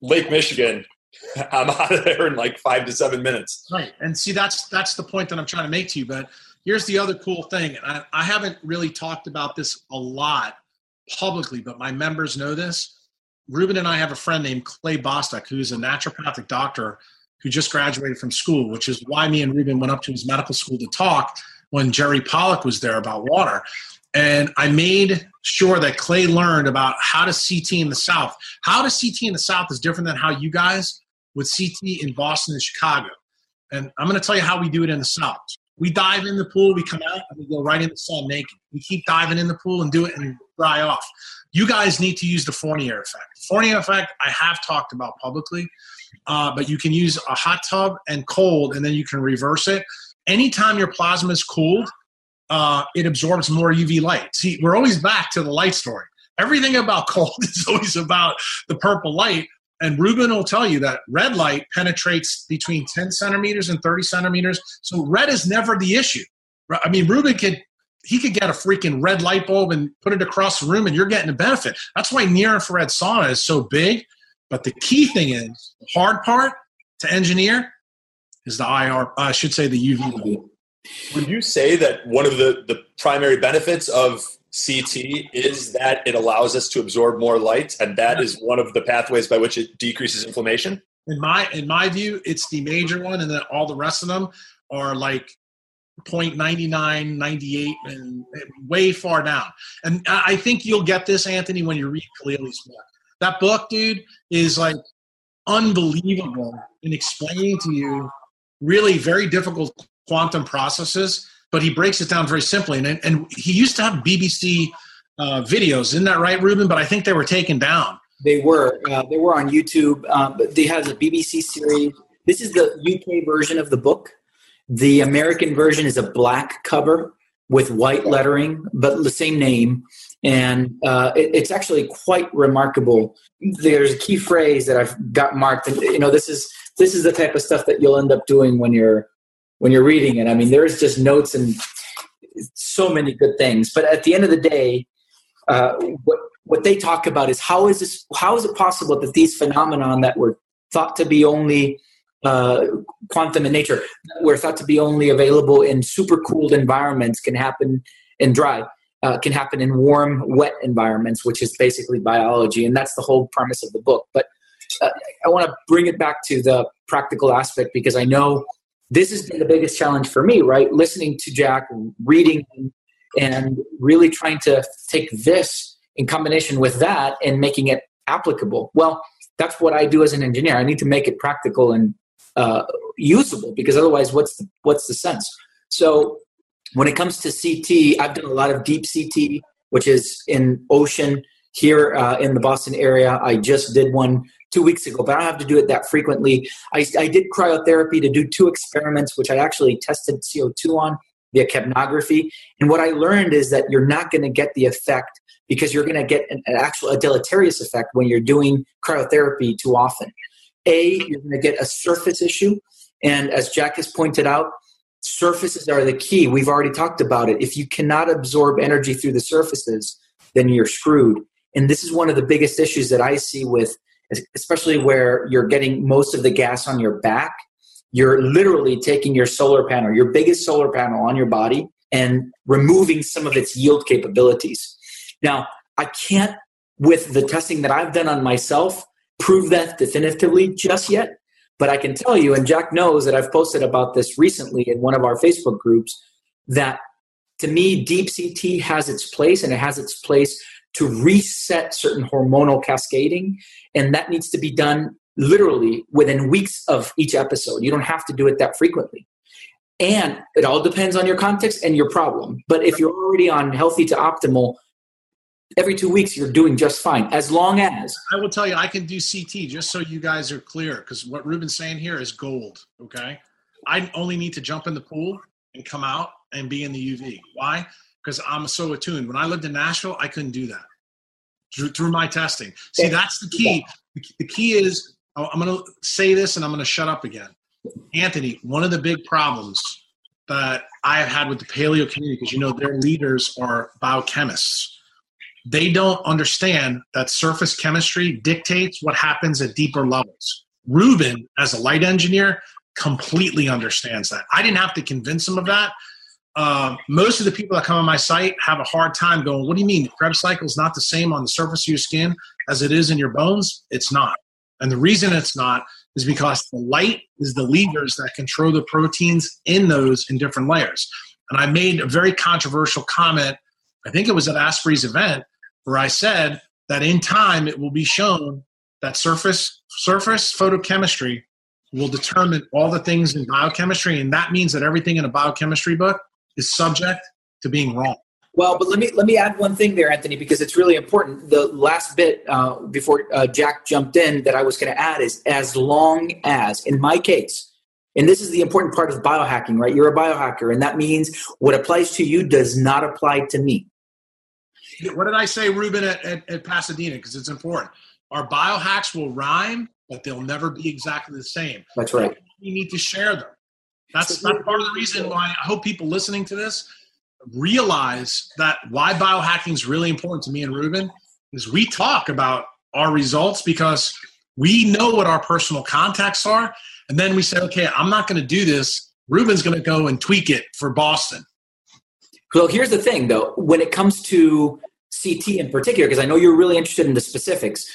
Lake Michigan, [LAUGHS] I'm out of there in like five to seven minutes. Right, and see that's that's the point that I'm trying to make to you. But here's the other cool thing, and I, I haven't really talked about this a lot publicly, but my members know this. Ruben and I have a friend named Clay Bostic, who's a naturopathic doctor who just graduated from school, which is why me and Ruben went up to his medical school to talk when Jerry Pollack was there about water. And I made sure that Clay learned about how to CT in the South. How to CT in the South is different than how you guys would CT in Boston and Chicago. And I'm going to tell you how we do it in the South. We dive in the pool, we come out, and we go right in the sun naked. We keep diving in the pool and do it and dry off. You guys need to use the Fournier effect. Fournier effect, I have talked about publicly uh, but you can use a hot tub and cold, and then you can reverse it. Anytime your plasma is cooled, uh, it absorbs more UV light. See, we're always back to the light story. Everything about cold [LAUGHS] is always about the purple light. And Ruben will tell you that red light penetrates between 10 centimeters and 30 centimeters. So red is never the issue. I mean, Ruben could he could get a freaking red light bulb and put it across the room and you're getting a benefit. That's why near infrared sauna is so big but the key thing is the hard part to engineer is the IR, I should say the UV. Would you say that one of the, the primary benefits of CT is that it allows us to absorb more light, and that is one of the pathways by which it decreases inflammation? In my in my view, it's the major one, and then all the rest of them are like 0.99, 98, and way far down. And I think you'll get this, Anthony, when you read Khalili's book. That book, dude, is like unbelievable in explaining to you really very difficult quantum processes but he breaks it down very simply. And, and he used to have BBC uh, videos, isn't that right, Ruben? But I think they were taken down. They were. Uh, they were on YouTube. Um, but they have a BBC series. This is the UK version of the book. The American version is a black cover with white lettering, but the same name. And uh, it, it's actually quite remarkable. There's a key phrase that I've got marked, and you know, this is this is the type of stuff that you'll end up doing when you're when you're reading it. I mean, there's just notes and so many good things. But at the end of the day, uh, what what they talk about is how is this how is it possible that these phenomenon that were thought to be only uh, quantum in nature were thought to be only available in super cooled environments can happen in dry uh, can happen in warm wet environments which is basically biology and that's the whole premise of the book but uh, i want to bring it back to the practical aspect because i know this has been the biggest challenge for me right listening to jack reading and really trying to take this in combination with that and making it applicable. Well, that's what I do as an engineer. I need to make it practical and uh, usable because otherwise, what's the, what's the sense? So, when it comes to CT, I've done a lot of deep CT, which is in ocean here uh, in the Boston area. I just did one two weeks ago, but I don't have to do it that frequently. I, I did cryotherapy to do two experiments, which I actually tested CO2 on via capnography. And what I learned is that you're not going to get the effect because you're going to get an, an, actual a deleterious effect when you're doing cryotherapy too often. A, you're going to get a surface issue. And as Jack has pointed out, surfaces are the key. We've already talked about it. If you cannot absorb energy through the surfaces, then you're screwed. And this is one of the biggest issues that I see with, especially where you're getting most of the gas on your back you're literally taking your solar panel, your biggest solar panel on your body, and removing some of its yield capabilities. Now, I can't, with the testing that I've done on myself, prove that definitively just yet. But I can tell you, and Jack knows that I've posted about this recently in one of our Facebook groups, that to me, deep CT has its place and it has its place to reset certain hormonal cascading. And that needs to be done literally within weeks of each episode. You don't have to do it that frequently. And it all depends on your context and your problem. But if you're already on healthy to optimal, every two weeks you're doing just fine as long as i will tell you i can do ct just so you guys are clear because what ruben's saying here is gold okay? I only need to jump in the pool and come out and be in the uv why? Because i'm so attuned. When i lived in nashville i couldn't do that. Through, through my testing. See that's the key. The key is oh, I'm going to say this and I'm going to shut up again. Anthony, one of the big problems that I have had with the paleo community, because you know their leaders are biochemists, they don't understand that surface chemistry dictates what happens at deeper levels. Ruben, as a light engineer, completely understands that. I didn't have to convince him of that. Uh, most of the people that come on my site have a hard time going, What do you mean? The Krebs cycle is not the same on the surface of your skin as it is in your bones? It's not. And the reason it's not is because the light is the levers that control the proteins in those in different layers. And I made a very controversial comment, I think it was at Asprey's event, where I said that in time it will be shown that surface surface photochemistry will determine all the things in biochemistry, and that means that everything in a biochemistry book is subject to being wrong. Well, but let me let me add one thing there, Anthony, because it's really important. The last bit uh, before uh, Jack jumped in that I was going to add is as long as, in my case, and this is the important part of biohacking, right? You're a biohacker, and that means what applies to you does not apply to me. What did I say, Ruben, at, at, at Pasadena? Because it's important. Our biohacks will rhyme, but they'll never be exactly the same. That's right. We need to share them. That's, that's part of the reason why I hope people listening to this realize that why biohacking is really important to me and Ruben is we talk about our results because we know what our personal contacts are. And then we say, okay, I'm not going to do this. Ruben's going to go and tweak it for Boston. Well, here's the thing though, when it comes to CT in particular, because I know you're really interested in the specifics.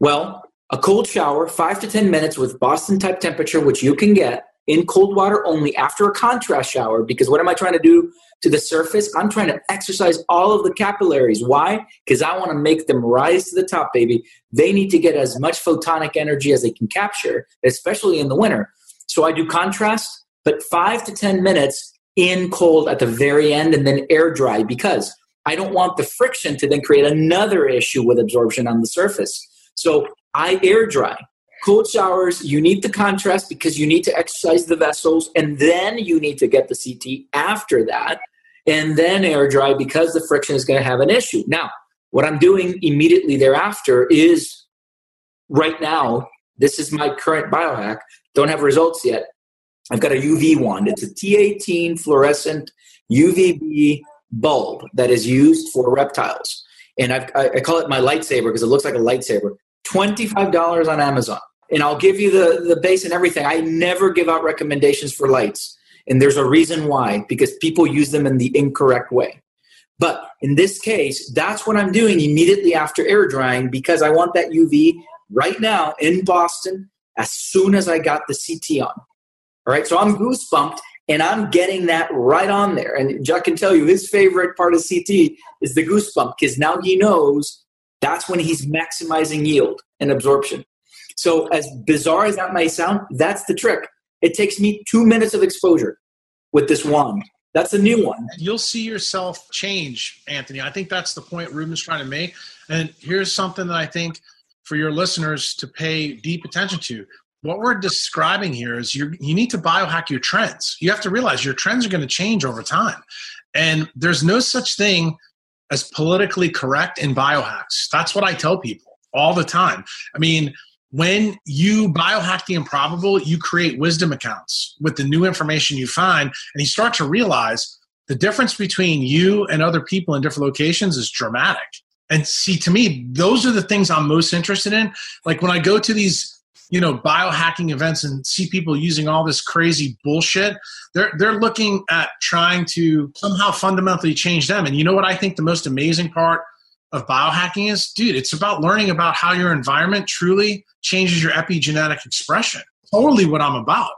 Well, a cold shower, five to 10 minutes with Boston type temperature, which you can get in cold water only after a contrast shower. Because what am I trying to do to the surface. I'm trying to exercise all of the capillaries. Why? Because I want to make them rise to the top, baby. They need to get as much photonic energy as they can capture, especially in the winter. So I do contrast, but five to 10 minutes in cold at the very end and then air dry because I don't want the friction to then create another issue with absorption on the surface. So I air dry. Cold showers, you need the contrast because you need to exercise the vessels, and then you need to get the CT after that, and then air dry because the friction is going to have an issue. Now, what I'm doing immediately thereafter is right now, this is my current biohack. Don't have results yet. I've got a UV wand. It's a T18 fluorescent UVB bulb that is used for reptiles. And I've, i call it my lightsaber because it looks like a lightsaber. $25 on Amazon. And I'll give you the, the base and everything. I never give out recommendations for lights. And there's a reason why, because people use them in the incorrect way. But in this case, that's what I'm doing immediately after air drying because I want that UV right now in Boston as soon as I got the CT on. All right, so I'm goosebumped and I'm getting that right on there. And Jack can tell you his favorite part of CT is the goosebump because now he knows that's when he's maximizing yield and absorption. So, as bizarre as that may sound, that's the trick. It takes me two minutes of exposure with this wand. That's a new one. You'll see yourself change, Anthony. I think that's the point Ruben's trying to make. And here's something that I think for your listeners to pay deep attention to. What we're describing here is you you need to biohack your trends. You have to realize your trends are going to change over time. And there's no such thing as politically correct in biohacks. That's what I tell people all the time. I mean, when you biohack the improbable, you create wisdom accounts with the new information you find, and you start to realize the difference between you and other people in different locations is dramatic. And see, to me, those are the things I'm most interested in. Like when I go to these, you know, biohacking events and see people using all this crazy bullshit, they're they're looking at trying to somehow fundamentally change them. And you know what I think the most amazing part of biohacking is, dude, it's about learning about how your environment truly changes your epigenetic expression. Totally what I'm about.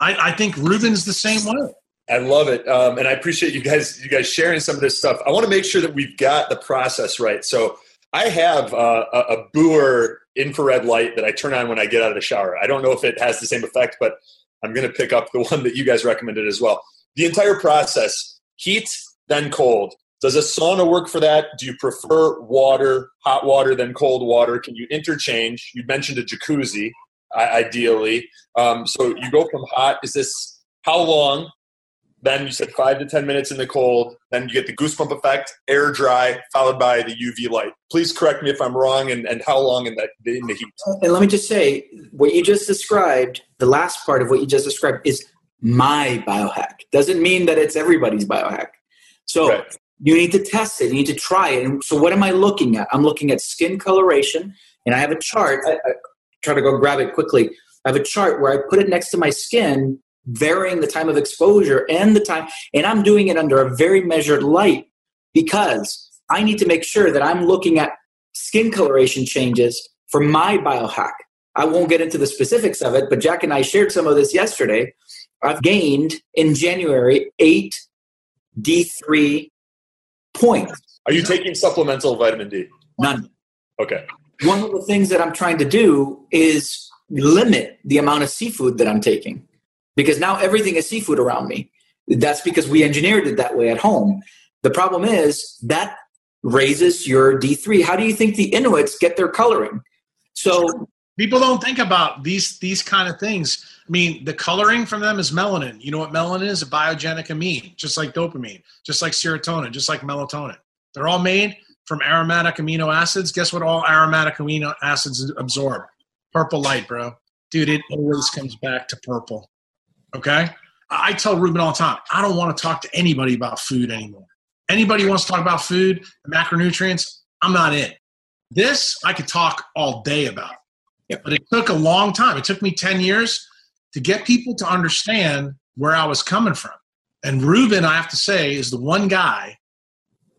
I, I think Ruben's the same way. I love it, um, and I appreciate you guys you guys sharing some of this stuff. I want to make sure that we've got the process right. So I have uh, a, a Boer infrared light that I turn on when I get out of the shower. I don't know if it has the same effect, but I'm going to pick up the [LAUGHS] one that you guys recommended as well. The entire process: heat, then cold. Does a sauna work for that? Do you prefer water, hot water, then cold water? Can you interchange? You mentioned a jacuzzi, ideally. Um, so you go from hot. Is this how long? Then you said five to 10 minutes in the cold. Then you get the goosebump effect, air dry, followed by the UV light. Please correct me if I'm wrong and, and how long in, that, in the heat. And let me just say, what you just described, the last part of what you just described is my biohack. Doesn't mean that it's everybody's biohack. So right. you need to test it. You need to try it. And so what am I looking at? I'm looking at skin coloration, and I have a chart. I, I try to go grab it quickly. I have a chart where I put it next to my skin varying the time of exposure and the time, and I'm doing it under a very measured light because I need to make sure that I'm looking at skin coloration changes for my biohack. I won't get into the specifics of it, but Jack and I shared some of this yesterday. I've gained in January eight D3 points. Are you taking supplemental vitamin D? None. Okay. One of the things that I'm trying to do is limit the amount of seafood that I'm taking because now everything is seafood around me. That's because we engineered it that way at home. The problem is that raises your D3. How do you think the Inuits get their coloring? So people don't think about these these kind of things. I mean, the coloring from them is melanin. You know what melanin is? A biogenic amine, just like dopamine, just like serotonin, just like melatonin. They're all made from aromatic amino acids. Guess what all aromatic amino acids absorb? Purple light, bro. Dude, it always comes back to purple. Okay. I tell Ruben all the time, I don't want to talk to anybody about food anymore. Anybody wants to talk about food, macronutrients, I'm not in. This I could talk all day about. Yep. But it took a long time. It took me 10 years to get people to understand where I was coming from. And Ruben, I have to say, is the one guy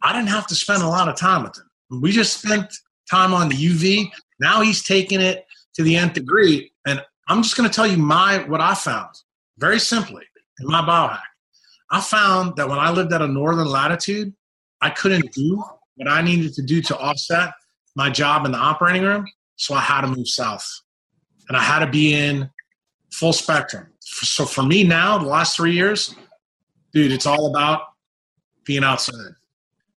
I didn't have to spend a lot of time with him. We just spent time on the UV. Now he's taking it to the nth degree. And I'm just going to tell you my what I found very simply in my biohack. I found that when I lived at a northern latitude, I couldn't do what I needed to do to offset my job in the operating room. So I had to move south and I had to be in full spectrum. So for me now, the last three years, dude, it's all about being outside.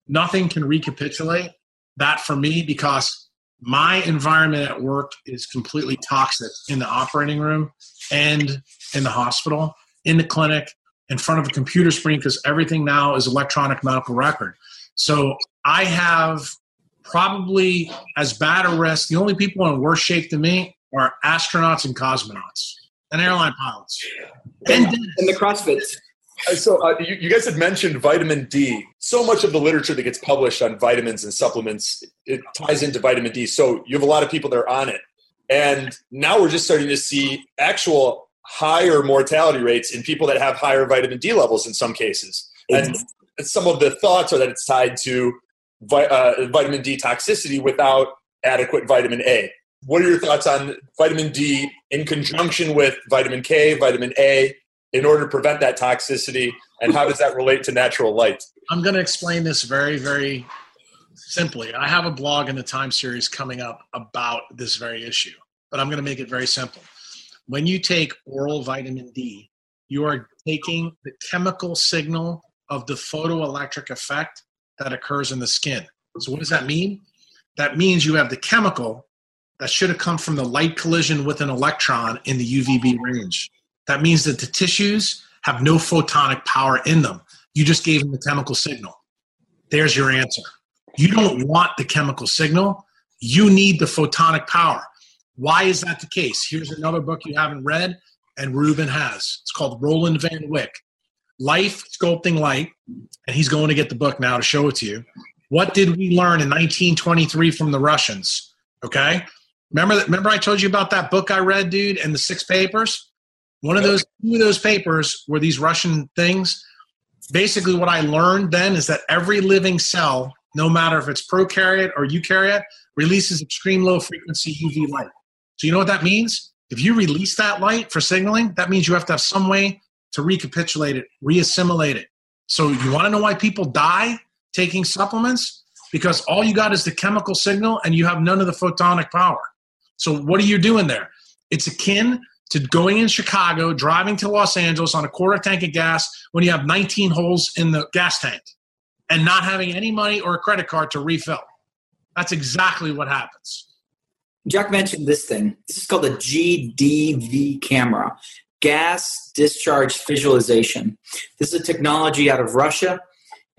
Nothing can recapitulate that for me because my environment at work is completely toxic in the operating room and in the hospital, in the clinic, in front of a computer screen because everything now is electronic medical record. So I have probably as bad a risk. The only people in worse shape than me are astronauts and cosmonauts and airline pilots and, and the CrossFits. So uh, you, you, guys had mentioned vitamin D. So much of the literature that gets published on vitamins and supplements it ties into vitamin D. So you have a lot of people that are on it, and now we're just starting to see actual higher mortality rates in people that have higher vitamin D levels in some cases. And some of the thoughts are that it's tied to vi- uh, vitamin D toxicity without adequate vitamin A. What are your thoughts on vitamin D in conjunction with vitamin K, vitamin A, in order to prevent that toxicity? And how does that relate to natural light? I'm going to explain this very, very simply. I have a blog in the Time series coming up about this very issue, but I'm going to make it very simple. When you take oral vitamin D, you are taking the chemical signal of the photoelectric effect that occurs in the skin. So, what does that mean? That means you have the chemical that should have come from the light collision with an electron in the UVB range. That means that the tissues have no photonic power in them. You just gave them the chemical signal. There's your answer. You don't want the chemical signal, you need the photonic power. Why is that the case? Here's another book you haven't read, and Ruben has. It's called Roeland Van Wijk Life Sculpting Light, and he's going to get the book now to show it to you. What did we learn in 1923 from the Russians? Okay, remember that? Remember I told you about that book I read, dude, and the six papers. One of those two of those papers were these Russian things. Basically, what I learned then is that every living cell, no matter if it's prokaryote or eukaryote, releases extreme low frequency UV light. So you know what that means? If you release that light for signaling, that means you have to have some way to recapitulate it, reassimilate it. So you want to know why people die taking supplements? Because all you got is the chemical signal and you have none of the photonic power. So what are you doing there? It's akin to going in Chicago, driving to Los Angeles on a quarter tank of gas when you have 19 holes in the gas tank and not having any money or a credit card to refill. That's exactly what happens. Jack mentioned this thing. This is called a GDV camera gas discharge visualization. This is a technology out of Russia,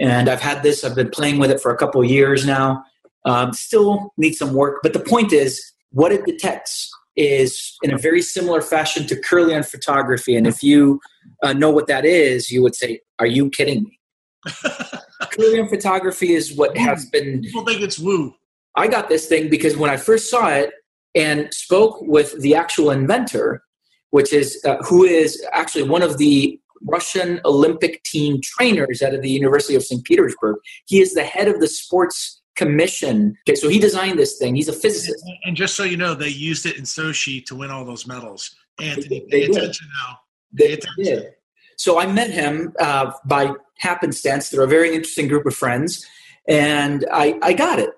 and I've had this, I've been playing with it for a couple of years now. Um, still needs some work, but the point is, what it detects is in a very similar fashion to Kirlian photography. And if you uh, know what that is, you would say, Are you kidding me? [LAUGHS] Kirlian photography is what has been. People think it's woo. I got this thing because when I first saw it and spoke with the actual inventor, which is uh, who is actually one of the Russian Olympic team trainers out of the University of St. Petersburg. He is the head of the sports commission. Okay, so he designed this thing. He's a physicist. And, and just so you know, they used it in Sochi to win all those medals. Anthony, they, pay they attention did. now. Pay they attention. Did. So I met him uh, by happenstance. They're a very interesting group of friends, and I, I got it.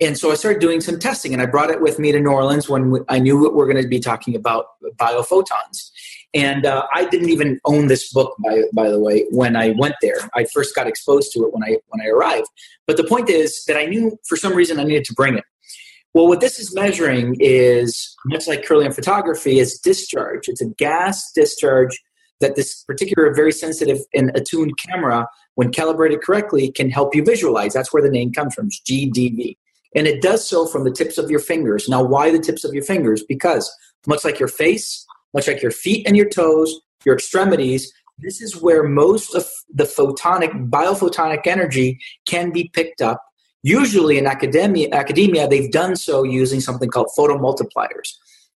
And so I started doing some testing, and I brought it with me to New Orleans when I knew we we're going to be talking about biophotons. And uh, I didn't even own this book, by by the way, when I went there. I first got exposed to it when I when I arrived. But the point is that I knew for some reason I needed to bring it. Well, what this is measuring is much like Kirlian photography, is discharge. It's a gas discharge that this particular very sensitive and attuned camera, when calibrated correctly, can help you visualize. That's where the name comes from, GDV. And it does so from the tips of your fingers. Now, why the tips of your fingers? Because much like your face, much like your feet and your toes, your extremities, this is where most of the photonic, biophotonic energy can be picked up. Usually in academia, academia, they've done so using something called photomultipliers,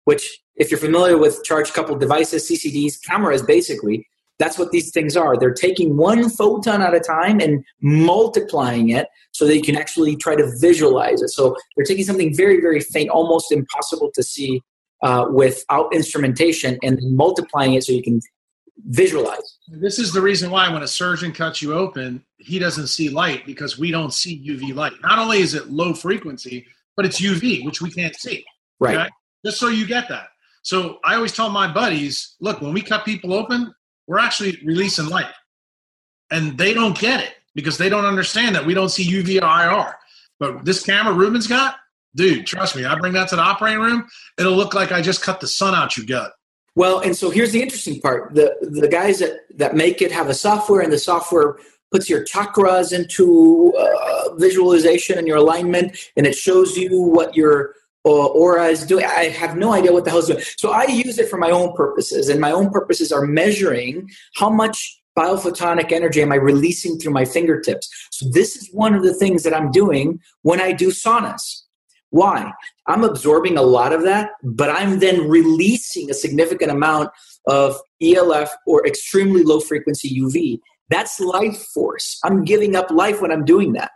which, if you're familiar with charge coupled devices, CCDs, cameras basically, that's what these things are. They're taking one photon at a time and multiplying it so that you can actually try to visualize it. So they're taking something very, very faint, almost impossible to see uh, without instrumentation, and multiplying it so you can visualize. This is the reason why when a surgeon cuts you open, he doesn't see light because we don't see UV light. Not only is it low frequency, but it's UV, which we can't see. Right. Okay? Just so you get that. So I always tell my buddies, look, when we cut people open, we're actually releasing light. and they don't get it because they don't understand that we don't see UV or IR. But this camera Ruben's got, dude, trust me, I bring that to the operating room, it'll look like I just cut the sun out your gut. Well, and so here's the interesting part: the the guys that that make it have a software, and the software puts your chakras into uh, visualization and your alignment, and it shows you what your uh, aura is doing. I have no idea what the hell is doing. So I use it for my own purposes, and my own purposes are measuring how much biophotonic energy am I releasing through my fingertips. So this is one of the things that I'm doing when I do saunas. Why? I'm absorbing a lot of that, but I'm then releasing a significant amount of ELF or extremely low frequency UV. That's life force. I'm giving up life when I'm doing that.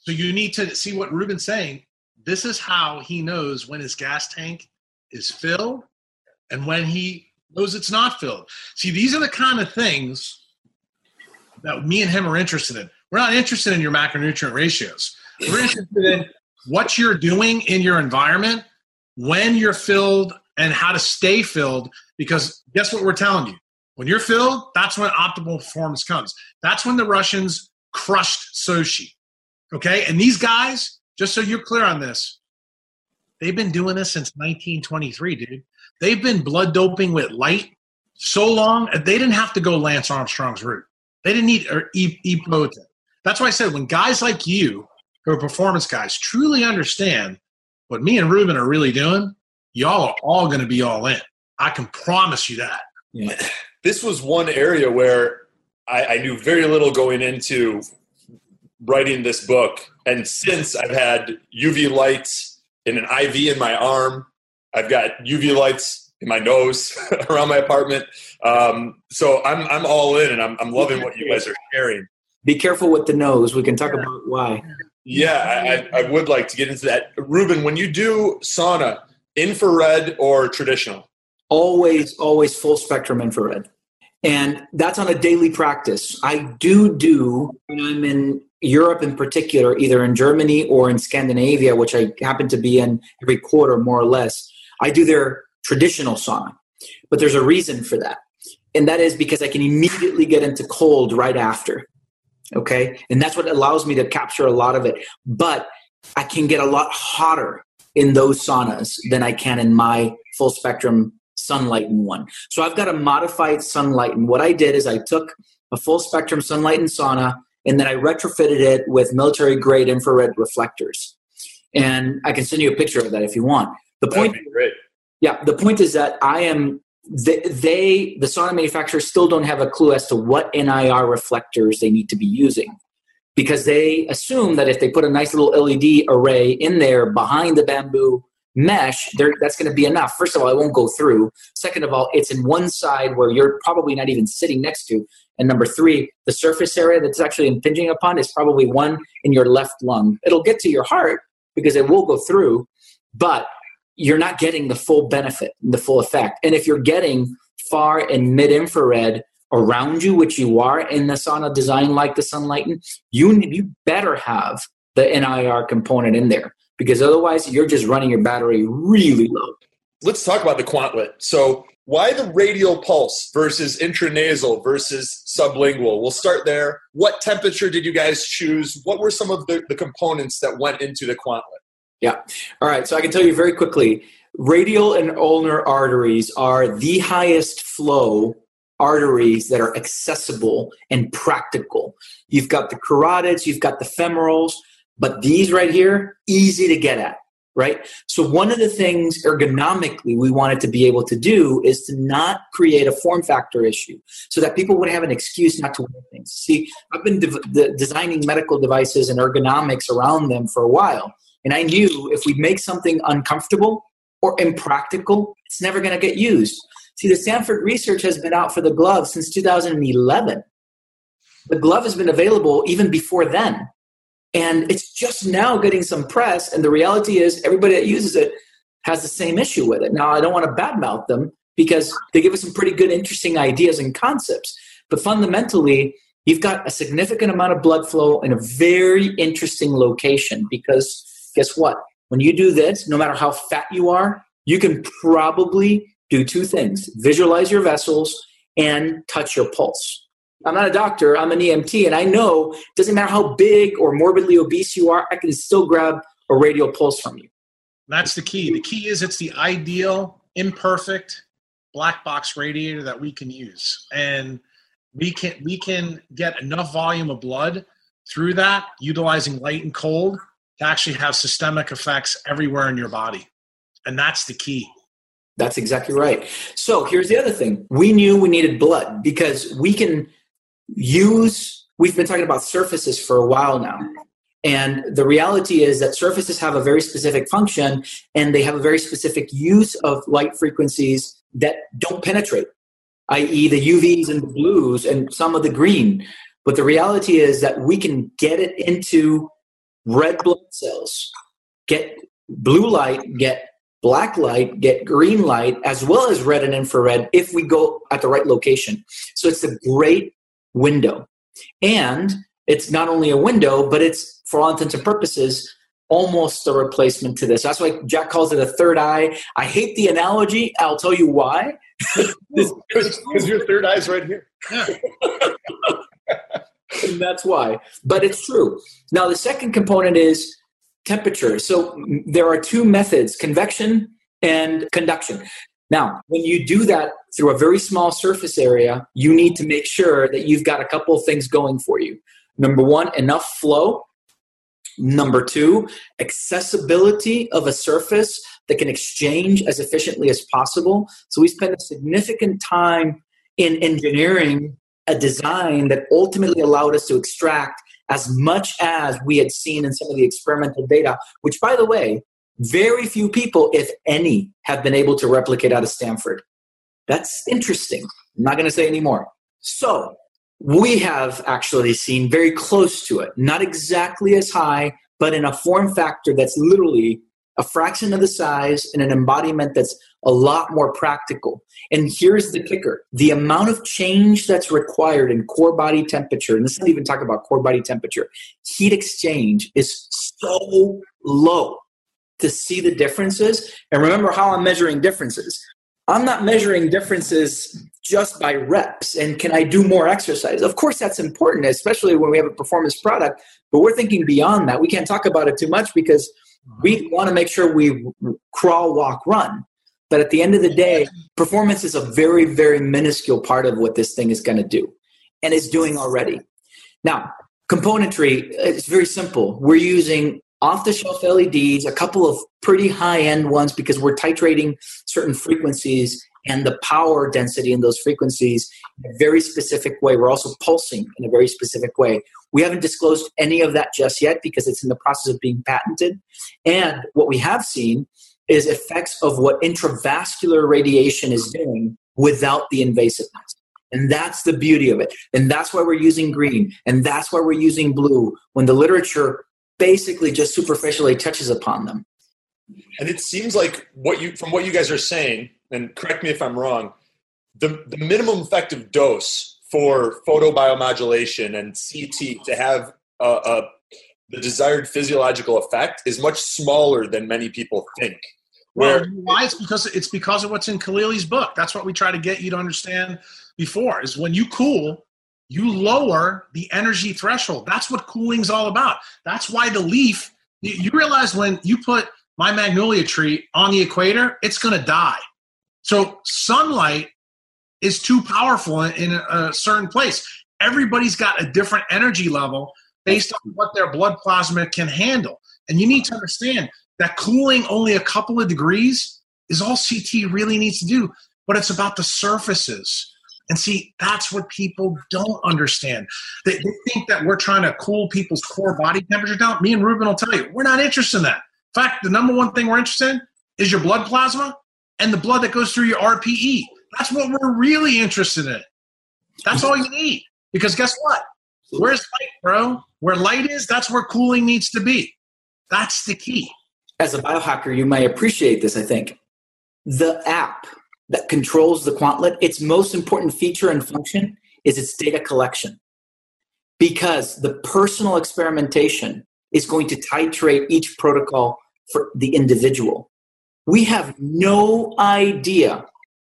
So you need to see what Ruben's saying. This is how he knows when his gas tank is filled and when he knows it's not filled. See, these are the kind of things that me and him are interested in. We're not interested in your macronutrient ratios. We're interested in what you're doing in your environment, when you're filled, and how to stay filled. Because guess what we're telling you? When you're filled, that's when optimal performance comes. That's when the Russians crushed Sochi. Okay? And these guys, just so you're clear on this, they've been doing this since 1923, dude. They've been blood doping with light so long, uh, they didn't have to go Lance Armstrong's route. They didn't need or That's why I said when guys like you who are performance guys truly understand what me and Ruben are really doing, y'all are all going to be all in. I can promise you that. Yeah. This was one area where I, I knew very little going into writing this book. And since I've had UV lights in an IV in my arm, I've got UV lights in my nose [LAUGHS] around my apartment. Um, so I'm, I'm all in and I'm, I'm loving what you guys are sharing. Be careful with the nose. We can talk about why. Yeah, I, I would like to get into that. Ruben, when you do sauna, infrared or traditional? Always, always full spectrum infrared. And that's on a daily practice. I do do when I'm in Europe in particular, either in Germany or in Scandinavia, which I happen to be in every quarter more or less. I do their traditional sauna. But there's a reason for that. And that is because I can immediately get into cold right after okay and that's what allows me to capture a lot of it but i can get a lot hotter in those saunas than i can in my full spectrum sunlighten one so i've got a modified sunlighten what i did is i took a full spectrum sunlighten sauna and then i retrofitted it with military grade infrared reflectors and i can send you a picture of that if you want the point yeah the point is that i am they, they, the sauna manufacturers still don't have a clue as to what NIR reflectors they need to be using because they assume that if they put a nice little LED array in there behind the bamboo mesh, that's going to be enough. First of all, it won't go through. Second of all, it's in one side where you're probably not even sitting next to. And number three, the surface area that's actually impinging upon is probably one in your left lung. It'll get to your heart because it will go through, but you're not getting the full benefit, the full effect. And if you're getting far and mid infrared around you, which you are in the sauna design like the Sunlighten, you you better have the NIR component in there because otherwise you're just running your battery really low. Let's talk about the Quantlet. So why the radial pulse versus intranasal versus sublingual? We'll start there. What temperature did you guys choose? What were some of the, the components that went into the Quantlet? Yeah. All right. So I can tell you very quickly radial and ulnar arteries are the highest flow arteries that are accessible and practical. You've got the carotids, you've got the femorals, but these right here, easy to get at, right? So, one of the things ergonomically we wanted to be able to do is to not create a form factor issue so that people would have an excuse not to wear things. See, I've been de- de- designing medical devices and ergonomics around them for a while. And I knew if we make something uncomfortable or impractical, it's never going to get used. See, the Stanford research has been out for the glove since 2011. The glove has been available even before then. And it's just now getting some press. And the reality is, everybody that uses it has the same issue with it. Now, I don't want to badmouth them because they give us some pretty good, interesting ideas and concepts. But fundamentally, you've got a significant amount of blood flow in a very interesting location because guess what? When you do this, no matter how fat you are, you can probably do two things visualize your vessels and touch your pulse. I'm not a doctor, I'm an EMT, and I know it doesn't matter how big or morbidly obese you are, I can still grab a radial pulse from you. That's the key. The key is it's the ideal, imperfect black box radiator that we can use. And we can we can get enough volume of blood through that utilizing light and cold to actually have systemic effects everywhere in your body. And that's the key. That's exactly right. So here's the other thing. We knew we needed blood because we can use, we've been talking about surfaces for a while now. And the reality is that surfaces have a very specific function and they have a very specific use of light frequencies that don't penetrate, i.e., the UVs and the blues and some of the green. But the reality is that we can get it into red blood cells, get blue light, get black light, get green light, as well as red and infrared if we go at the right location. So it's a great window. And it's not only a window, but it's, for all intents and purposes, almost a replacement to this. That's why Jack calls it a third eye. I hate the analogy. I'll tell you why. [LAUGHS] Because your third eye's right here. [LAUGHS] and that's why. But it's true. Now, the second component is temperature. So there are two methods convection and conduction. Now, when you do that through a very small surface area, you need to make sure that you've got a couple of things going for you. Number one, enough flow. Number two, accessibility of a surface that can exchange as efficiently as possible. So we spend a significant time in engineering a design that ultimately allowed us to extract as much as we had seen in some of the experimental data, which, by the way, very few people, if any, have been able to replicate out of Stanford. That's interesting. I'm not going to say any more. So, we have actually seen very close to it, not exactly as high, but in a form factor that's literally a fraction of the size and an embodiment that's a lot more practical. And here's the kicker the amount of change that's required in core body temperature, and this doesn't even talk about core body temperature, heat exchange is so low to see the differences. And remember how I'm measuring differences. I'm not measuring differences just by reps and can I do more exercise? Of course, that's important, especially when we have a performance product, but we're thinking beyond that. We can't talk about it too much because we uh-huh. want to make sure we crawl, walk, run. But at the end of the day, performance is a very, very minuscule part of what this thing is going to do and is doing already. Now, componentry is very simple. We're using off the shelf LEDs, a couple of pretty high end ones because we're titrating certain frequencies and the power density in those frequencies in a very specific way. We're also pulsing in a very specific way. We haven't disclosed any of that just yet because it's in the process of being patented. And what we have seen is effects of what intravascular radiation is doing without the invasiveness. And that's the beauty of it. And that's why we're using green. And that's why we're using blue when the literature basically just superficially touches upon them. And it seems like what you, from what you guys are saying, and correct me if I'm wrong, the, the minimum effective dose for photobiomodulation and CT to have a, a, the desired physiological effect is much smaller than many people think. Where well, why? It's because it's because of what's in Khalili's book. That's what we try to get you to understand before. Is when you cool, you lower the energy threshold. That's what cooling's all about. That's why the leaf. You realize when you put my magnolia tree on the equator, it's going to die. So sunlight is too powerful in a certain place. Everybody's got a different energy level based on what their blood plasma can handle. And you need to understand that cooling only a couple of degrees is all CT really needs to do, but it's about the surfaces. And see, that's what people don't understand. They, they, think that we're trying to cool people's core body temperature down. Me and Ruben will tell you, we're not interested in that. In fact, the number one thing we're interested in is your blood plasma and the blood that goes through your RPE. That's what we're really interested in. That's all you need. Because guess what? Where's light, bro? Where light is, that's where cooling needs to be. That's the key as a biohacker, you might appreciate this, I think. The app that controls the Quantlet, its most important feature and function is its data collection. Because the personal experimentation is going to titrate each protocol for the individual. We have no idea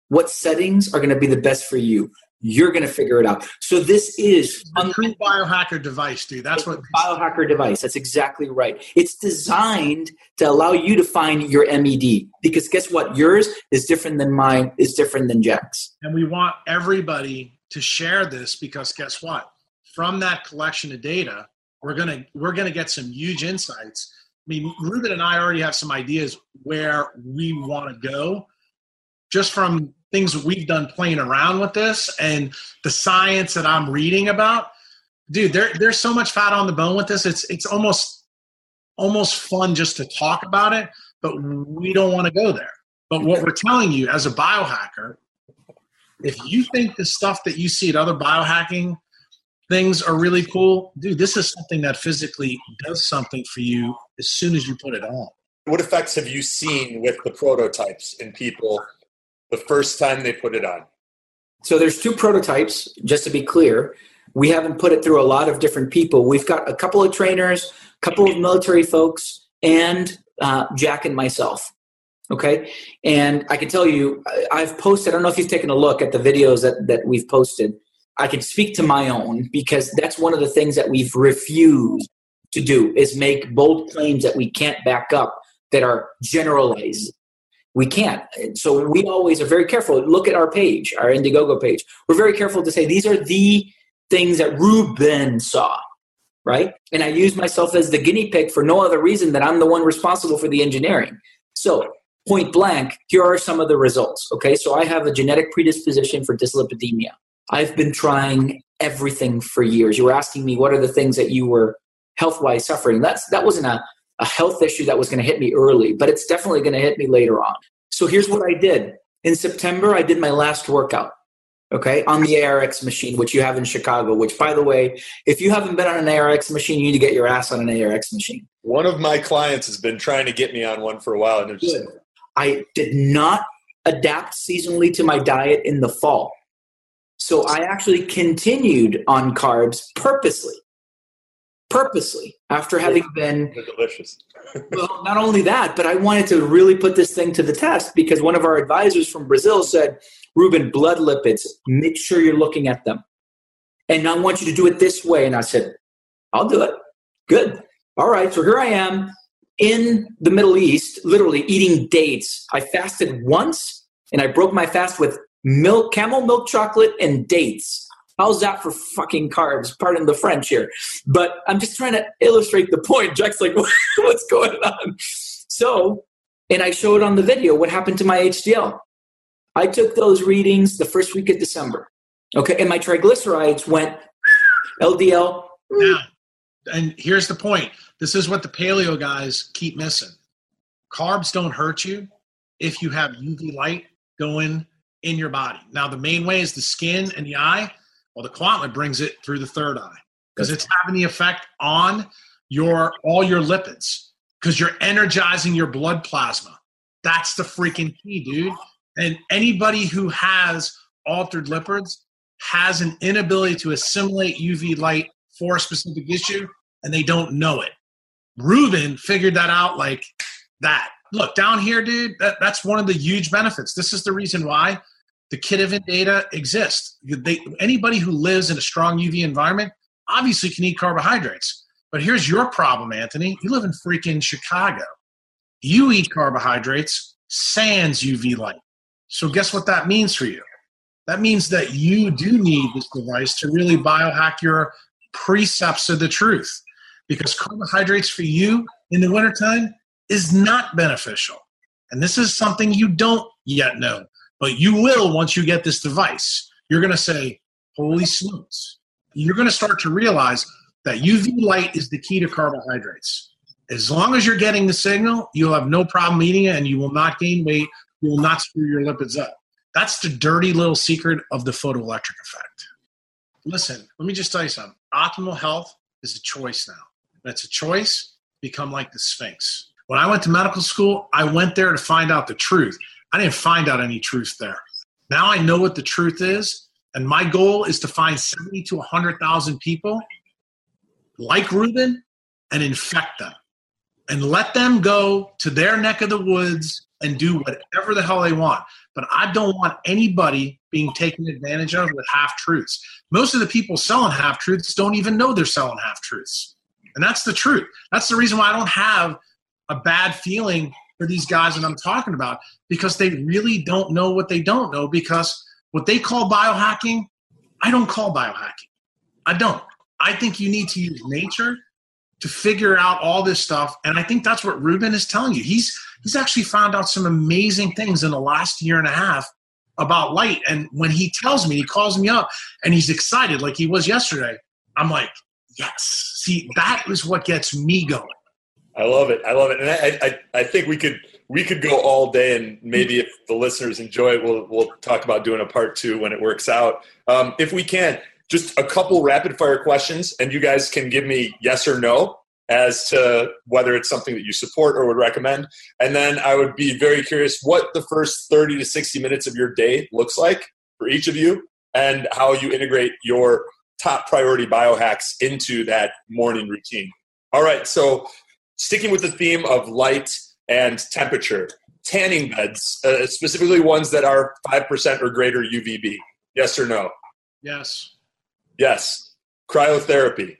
what settings are going to be the best for you. You're going to figure it out. So this is a true biohacker device, dude. That's what biohacker device. That's exactly right. It's designed to allow you to find your MED because guess what? Yours is different than mine. Is different than Jack's. And we want everybody to share this because guess what? From that collection of data, we're gonna we're gonna get some huge insights. I mean, Ruben and I already have some ideas where we want to go, just from things we've done playing around with this and the science that I'm reading about. Dude, there, there's so much fat on the bone with this. It's it's almost almost fun just to talk about it, but we don't want to go there. But what we're telling you as a biohacker, if you think the stuff that you see at other biohacking things are really cool, dude, this is something that physically does something for you as soon as you put it on. What effects have you seen with the prototypes in people the first time they put it on? So there's two prototypes, just to be clear. We haven't put it through a lot of different people. We've got a couple of trainers, a couple of military folks, and uh, Jack and myself. Okay. And I can tell you, I've posted, I don't know if you've taken a look at the videos that, that we've posted. I can speak to my own because that's one of the things that we've refused to do is make bold claims that we can't back up that are generalized we can't. So we always are very careful. Look at our page, our Indiegogo page. We're very careful to say these are the things that Ruben saw, right? And I use myself as the guinea pig for no other reason than I'm the one responsible for the engineering. So point blank, here are some of the results. Okay, so I have a genetic predisposition for dyslipidemia. I've been trying everything for years. You were asking me what are the things that you were health wise suffering. That's that wasn't a a health issue that was going to hit me early, but it's definitely going to hit me later on. So here's what I did. In September, I did my last workout, okay, on the ARX machine, which you have in Chicago, which, by the way, if you haven't been on an ARX machine, you need to get your ass on an ARX machine. One of my clients has been trying to get me on one for a while. And just... I did not adapt seasonally to my diet in the fall. So I actually continued on carbs purposely purposely after having been They're delicious. [LAUGHS] well, not only that, but I wanted to really put this thing to the test because one of our advisors from Brazil said, Ruben, blood lipids, make sure you're looking at them. And I want you to do it this way. And I said, I'll do it. Good. All right. So here I am in the Middle East, literally eating dates. I fasted once and I broke my fast with milk, camel milk chocolate, and dates. How's that for fucking carbs? Pardon the French here. But I'm just trying to illustrate the point. Jack's like, [LAUGHS] what's going on? So, and I showed on the video what happened to my HDL. I took those readings the first week of December. Okay. And my triglycerides went [LAUGHS] LDL. Now, and here's the point this is what the paleo guys keep missing. Carbs don't hurt you if you have UV light going in your body. Now, the main way is the skin and the eye. Well, the Quantlet brings it through the third eye because it's having the effect on your all your lipids because you're energizing your blood plasma. That's the freaking key, dude. And anybody who has altered lipids has an inability to assimilate UV light for a specific issue and they don't know it. Ruben figured that out like that. Look, down here, dude, that, that's one of the huge benefits. This is the reason why the Kitavan data exists. They, anybody who lives in a strong UV environment obviously can eat carbohydrates. But here's your problem, Anthony. You live in freaking Chicago. You eat carbohydrates sans UV light. So guess what that means for you? That means that you do need this device to really biohack your precepts of the truth. Because carbohydrates for you in the wintertime is not beneficial. And this is something you don't yet know. But you will once you get this device. You're going to say, holy smokes. You're going to start to realize that UV light is the key to carbohydrates. As long as you're getting the signal, you'll have no problem eating it and you will not gain weight. You will not screw your lipids up. That's the dirty little secret of the photoelectric effect. Listen, let me just tell you something. Optimal health is a choice now. It's a choice, become like the Sphinx. When I went to medical school, I went there to find out the truth. I didn't find out any truth there. Now I know what the truth is, and my goal is to find 70 to 100,000 people like Ruben and infect them and let them go to their neck of the woods and do whatever the hell they want. but I don't want anybody being taken advantage of with half truths. Most of the people selling half truths don't even know they're selling half truths. And that's the truth. That's the reason why I don't have a bad feeling for these guys that I'm talking about because they really don't know what they don't know because what they call biohacking, I don't call biohacking. I don't. I think you need to use nature to figure out all this stuff. And I think that's what Ruben is telling you. He's he's actually found out some amazing things in the last year and a half about light. And when he tells me, he calls me up and he's excited like he was yesterday. I'm like, yes. See, that is what gets me going. I love it. I love it. And I, I, I think we could we could go all day and maybe if the listeners enjoy it, we'll we'll talk about doing a part two when it works out. Um, if we can, just a couple rapid fire questions and you guys can give me yes or no as to whether it's something that you support or would recommend. And then I would be very curious what the first 30 to 60 minutes of your day looks like for each of you and how you integrate your top priority biohacks into that morning routine. All right, so sticking with the theme of light and temperature, tanning beds, uh, specifically ones that are 5% or greater UVB. Yes or no? Yes. Yes. Cryotherapy.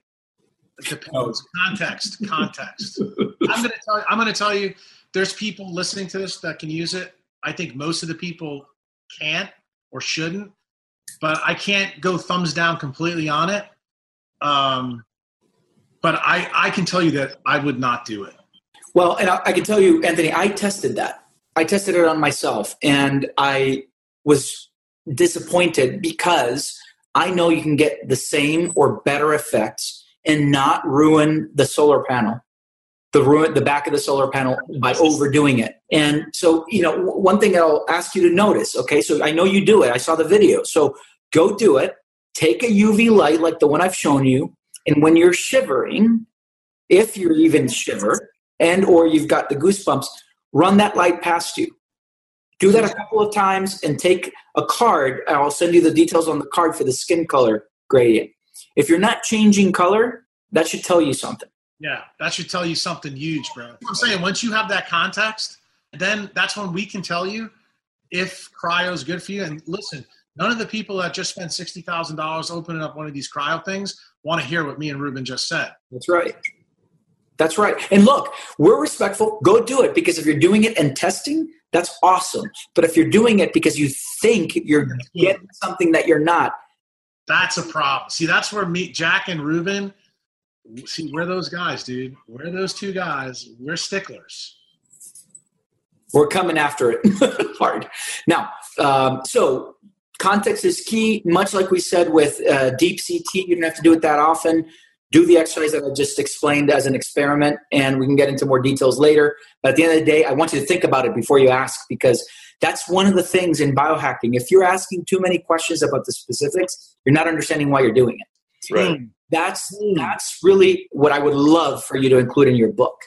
Depends. Context. Context. I'm gonna tell you, I'm gonna tell you there's people listening to this that can use it. I think most of the people can't or shouldn't, but I can't go thumbs down completely on it. Um, but I, I can tell you that I would not do it. Well, and I, I can tell you, Anthony, I tested that. I tested it on myself, and I was disappointed because I know you can get the same or better effects and not ruin the solar panel the ruin the back of the solar panel by overdoing it. And so you know one thing i'll ask you to notice okay so i know you do it. I saw the video. So go do it. Take a uv light like the one i've shown you and when you're shivering if you're even shiver and or you've got the goosebumps run that light past you do that a couple of times and take a card i'll send you the details on the card for the skin color gradient if you're not changing color, that should tell you something. Yeah, that should tell you something huge, bro. I'm saying once you have that context, then that's when we can tell you if cryo is good for you. And listen, none of the people that just spent sixty thousand dollars opening up one of these cryo things want to hear what me and Ruben just said. That's right. That's right. And look, we're respectful. Go do it because if you're doing it and testing, that's awesome. But if you're doing it because you think you're getting something that you're not, that's a problem. See, that's where me, Jack, and Ruben. See, we're those guys, dude. We're those two guys. We're sticklers. We're coming after it [LAUGHS] hard. Now, um, so context is key. Much like we said with uh, deep CT, you don't have to do it that often. Do the exercise that I just explained as an experiment, and we can get into more details later. But at the end of the day, I want you to think about it before you ask because that's one of the things in biohacking. If you're asking too many questions about the specifics, you're not understanding why you're doing it. Right. That's that's really what I would love for you to include in your book.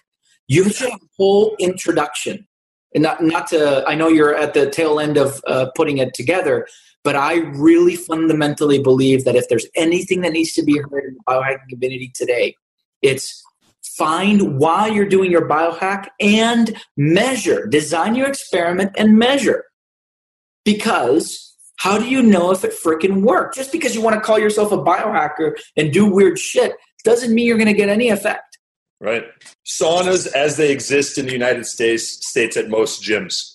You should have a whole introduction, and not not to. I know you're at the tail end of uh, putting it together, but I really fundamentally believe that if there's anything that needs to be heard in the biohacking community today, it's find why you're doing your biohack and measure. Design your experiment and measure. Because how do you know if it freaking worked? Just because you want to call yourself a biohacker and do weird shit doesn't mean you're going to get any effect. Right. Saunas as they exist in the United States states at most gyms.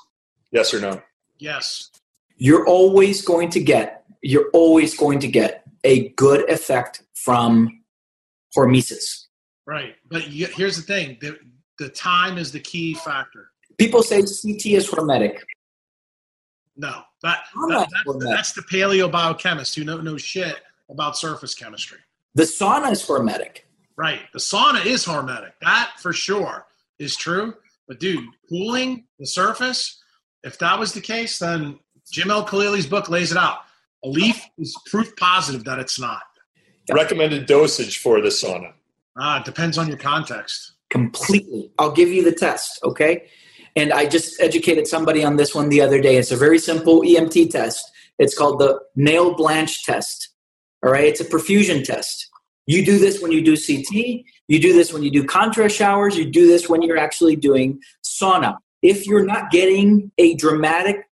Yes or no? Yes. You're always going to get you're always going to get a good effect from hormesis. Right, but you, here's the thing: the the time is the key factor. People say CT is hormetic. No, that, that that's, that's, the paleo biochemist who know no shit about surface chemistry. The sauna is hormetic. Right, the sauna is hormetic. That for sure is true. But dude, cooling the surface. If that was the case, then Jim Al-Khalili's book lays it out. A leaf is proof positive that it's not. Recommended dosage for the sauna. Ah, it depends on your context. Completely. I'll give you the test, okay? And I just educated somebody on this one the other day. It's a very simple EMT test. It's called the nail blanch test. All right, it's a perfusion test. You do this when you do CT, you do this when you do contrast showers, you do this when you're actually doing sauna. If you're not getting a dramatic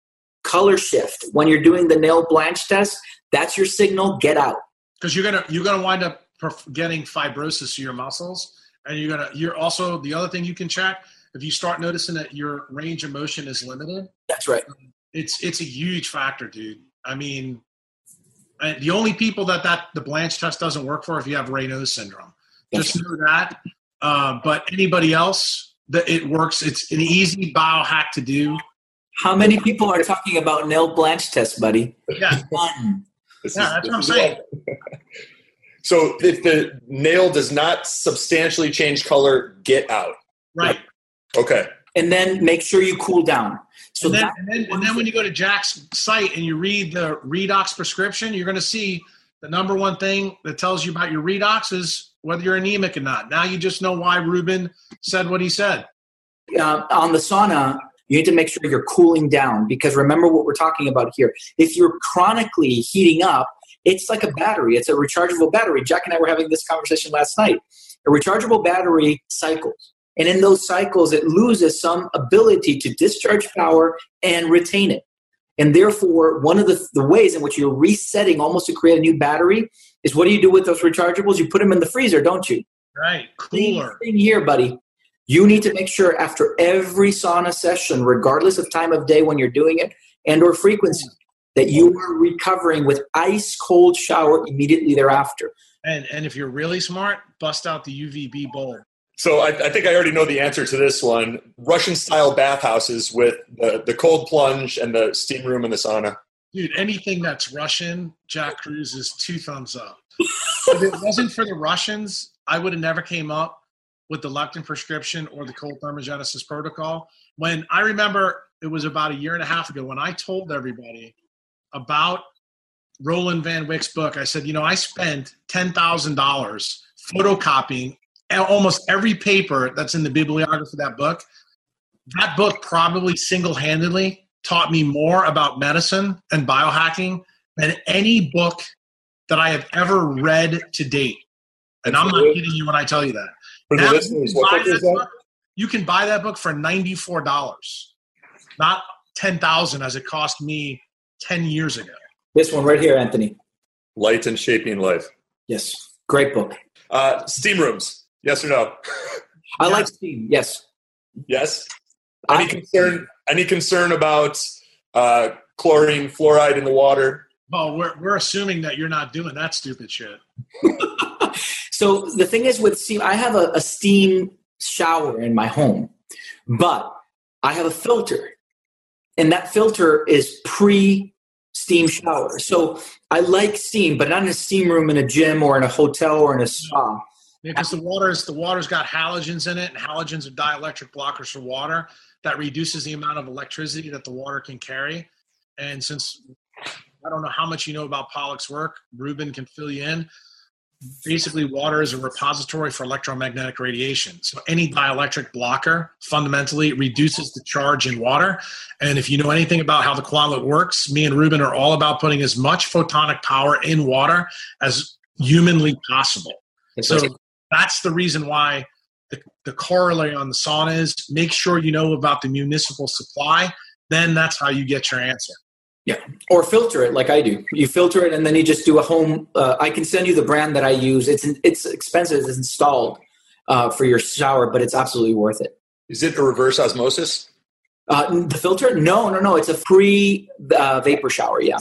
color shift. When you're doing the nail blanch test, that's your signal. Get out. because you're gonna you're gonna wind up perf- getting fibrosis to your muscles, and you're gonna you're also the other thing you can check if you start noticing that your range of motion is limited. That's right. It's it's a huge factor, dude. I mean, and the only people that that the blanch test doesn't work for if you have Raynaud's syndrome. Just know that. Uh, but anybody else, that it works. It's an easy biohack to do. How many people are talking about nail blanch test, buddy? Yeah, One. Yeah, is- that's what I'm saying. [LAUGHS] So if the nail does not substantially change color, get out. Right. Okay. And then make sure you cool down. So and then, and, then, and then when you go to Jack's site and you read the redox prescription, you're going to see the number one thing that tells you about your redox is whether you're anemic or not. Now you just know why Ruben said what he said. uh, on the sauna, you need to make sure you're cooling down because remember what we're talking about here. If you're chronically heating up, it's like a battery. It's a rechargeable battery. Jack and I were having this conversation last night. A rechargeable battery cycles. And in those cycles, it loses some ability to discharge power and retain it. And therefore, one of the, the ways in which you're resetting almost to create a new battery is what do you do with those rechargeables? You put them in the freezer, don't you? Right. Same Cooler. thing here, buddy. You need to make sure after every sauna session, regardless of time of day when you're doing it and or frequency, that you are recovering with ice cold shower immediately thereafter. And and if you're really smart, bust out the UVB bulb. So I, I think I already know the answer to this one. Russian style bathhouses with the, the cold plunge and the steam room and the sauna. Dude, anything that's Russian, Jack Kruse is two thumbs up. if it wasn't for the Russians, I would have never came up with the leptin prescription or the cold thermogenesis protocol. When I remember it was about a year and a half ago when I told everybody about Roeland Van Wijk's book, I said, you know, I spent ten thousand dollars photocopying almost every paper that's in the bibliography of that book. That book probably single-handedly taught me more about medicine and biohacking than any book that I have ever read to date. And I'm not kidding you when I tell you that. For the listeners, you, what can book buy is that that? book, you can buy that book for $94, not 10000 as it cost me 10 years ago. This one right here, Anthony. Light and shaping life. Yes. Great book. Uh, steam rooms. Yes or no? I like steam. Yes. Yes. Any I- concern? Any concern about uh, chlorine, fluoride in the water? Well, we're, we're assuming that you're not doing that stupid shit. [LAUGHS] So the thing is with steam, I have a, a steam shower in my home, but I have a filter, and that filter is pre steam shower. So I like steam, but not in a steam room in a gym or in a hotel or in a spa. Because the water's the water's got halogens in it, and halogens are dielectric blockers for water that reduces the amount of electricity that the water can carry. And since I don't know how much you know about Pollack's work, Ruben can fill you in. Basically, water is a repository for electromagnetic radiation. So any dielectric blocker fundamentally reduces the charge in water. And if you know anything about how the Quantlet works, me and Ruben are all about putting as much photonic power in water as humanly possible. So that's the reason why the, the corollary on the sauna is make sure you know about the municipal supply. Then that's how you get your answer. Yeah, or filter it like I do. You filter it, and then you just do a home. Uh, I can send you the brand that I use. It's it's expensive. It's installed uh, for your shower, but it's absolutely worth it. Is it a reverse osmosis? Uh, the filter? No, no, no. It's a free uh, vapor shower. Yeah.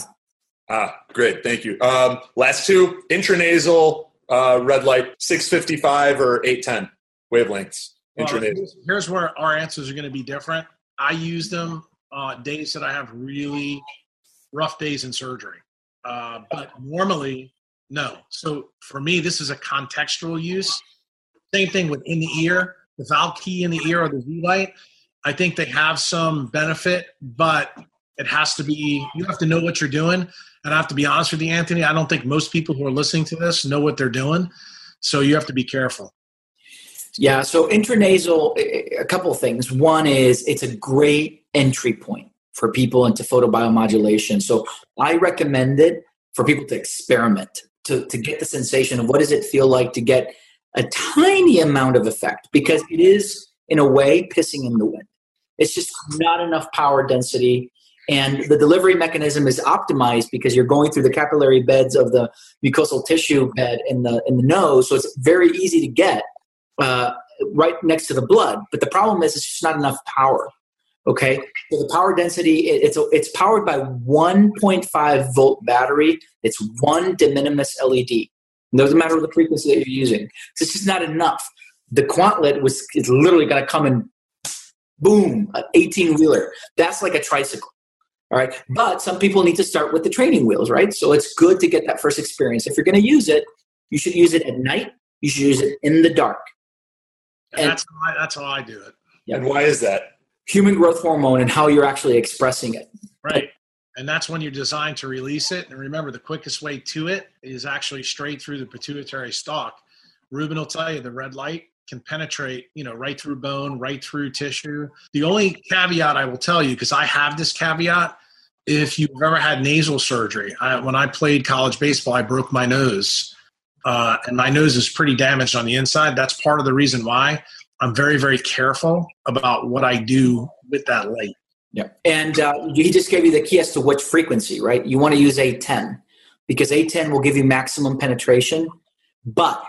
Ah, great. Thank you. Um, last two intranasal uh, red light 655 or 810 wavelengths. Intranasal. here's, here's where our answers are going to be different. I use them uh, days that I have really rough days in surgery, uh, but normally no. So for me, this is a contextual use. Same thing with in the ear, the Valkee in the ear or the Vielight. I think they have some benefit, but it has to be. You have to know what you're doing. And I have to be honest with you, Anthony. I don't think most people who are listening to this know what they're doing. So you have to be careful. Yeah. So intranasal, a couple things. One is it's a great entry point for people into photobiomodulation. So I recommend it for people to experiment to, to get the sensation of what does it feel like to get a tiny amount of effect because it is in a way pissing in the wind. It's just not enough power density. And the delivery mechanism is optimized because you're going through the capillary beds of the mucosal tissue bed in the in the nose, so it's very easy to get uh, right next to the blood. But the problem is, it's just not enough power. Okay, so the power density it, it's it's powered by 1.5 volt battery. It's one de minimis LED. It doesn't matter the frequency that you're using. It's just not enough. The Quantlet was is literally going to come and boom, an 18 wheeler. That's like a tricycle. All right. But some people need to start with the training wheels, right? So it's good to get that first experience. If you're going to use it, you should use it at night. You should use it in the dark. And, and that's, how I, that's how I do it. Yeah. And why is that? Human growth hormone and how you're actually expressing it. Right. And that's when you're designed to release it. And remember, the quickest way to it is actually straight through the pituitary stalk. Ruben will tell you the red light can penetrate, you know, right through bone, right through tissue. The only caveat I will tell you, because I have this caveat, if you've ever had nasal surgery, I, when I played college baseball, I broke my nose, uh, and my nose is pretty damaged on the inside. That's part of the reason why I'm very, very careful about what I do with that light. Yeah, and uh, he just gave you the key as to which frequency, right? You want to use 810 because 810 will give you maximum penetration, but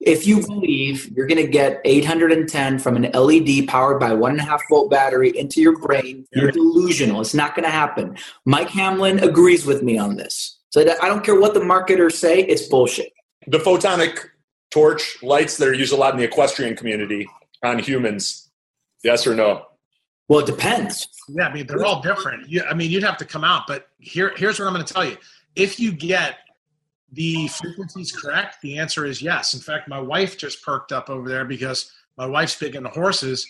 if you believe you're going to get 810 from an LED powered by one and a half volt battery into your brain, you're delusional. It's not going to happen. Mike Hamblin agrees with me on this. So I don't care what the marketers say, it's bullshit. The photonic torch lights that are used a lot in the equestrian community on humans, yes or no? Well, it depends. Yeah, I mean, they're all different. You, I mean, you'd have to come out, but here, here's what I'm going to tell you. If you get the frequencies correct? The answer is yes. In fact, my wife just perked up over there because my wife's big into horses.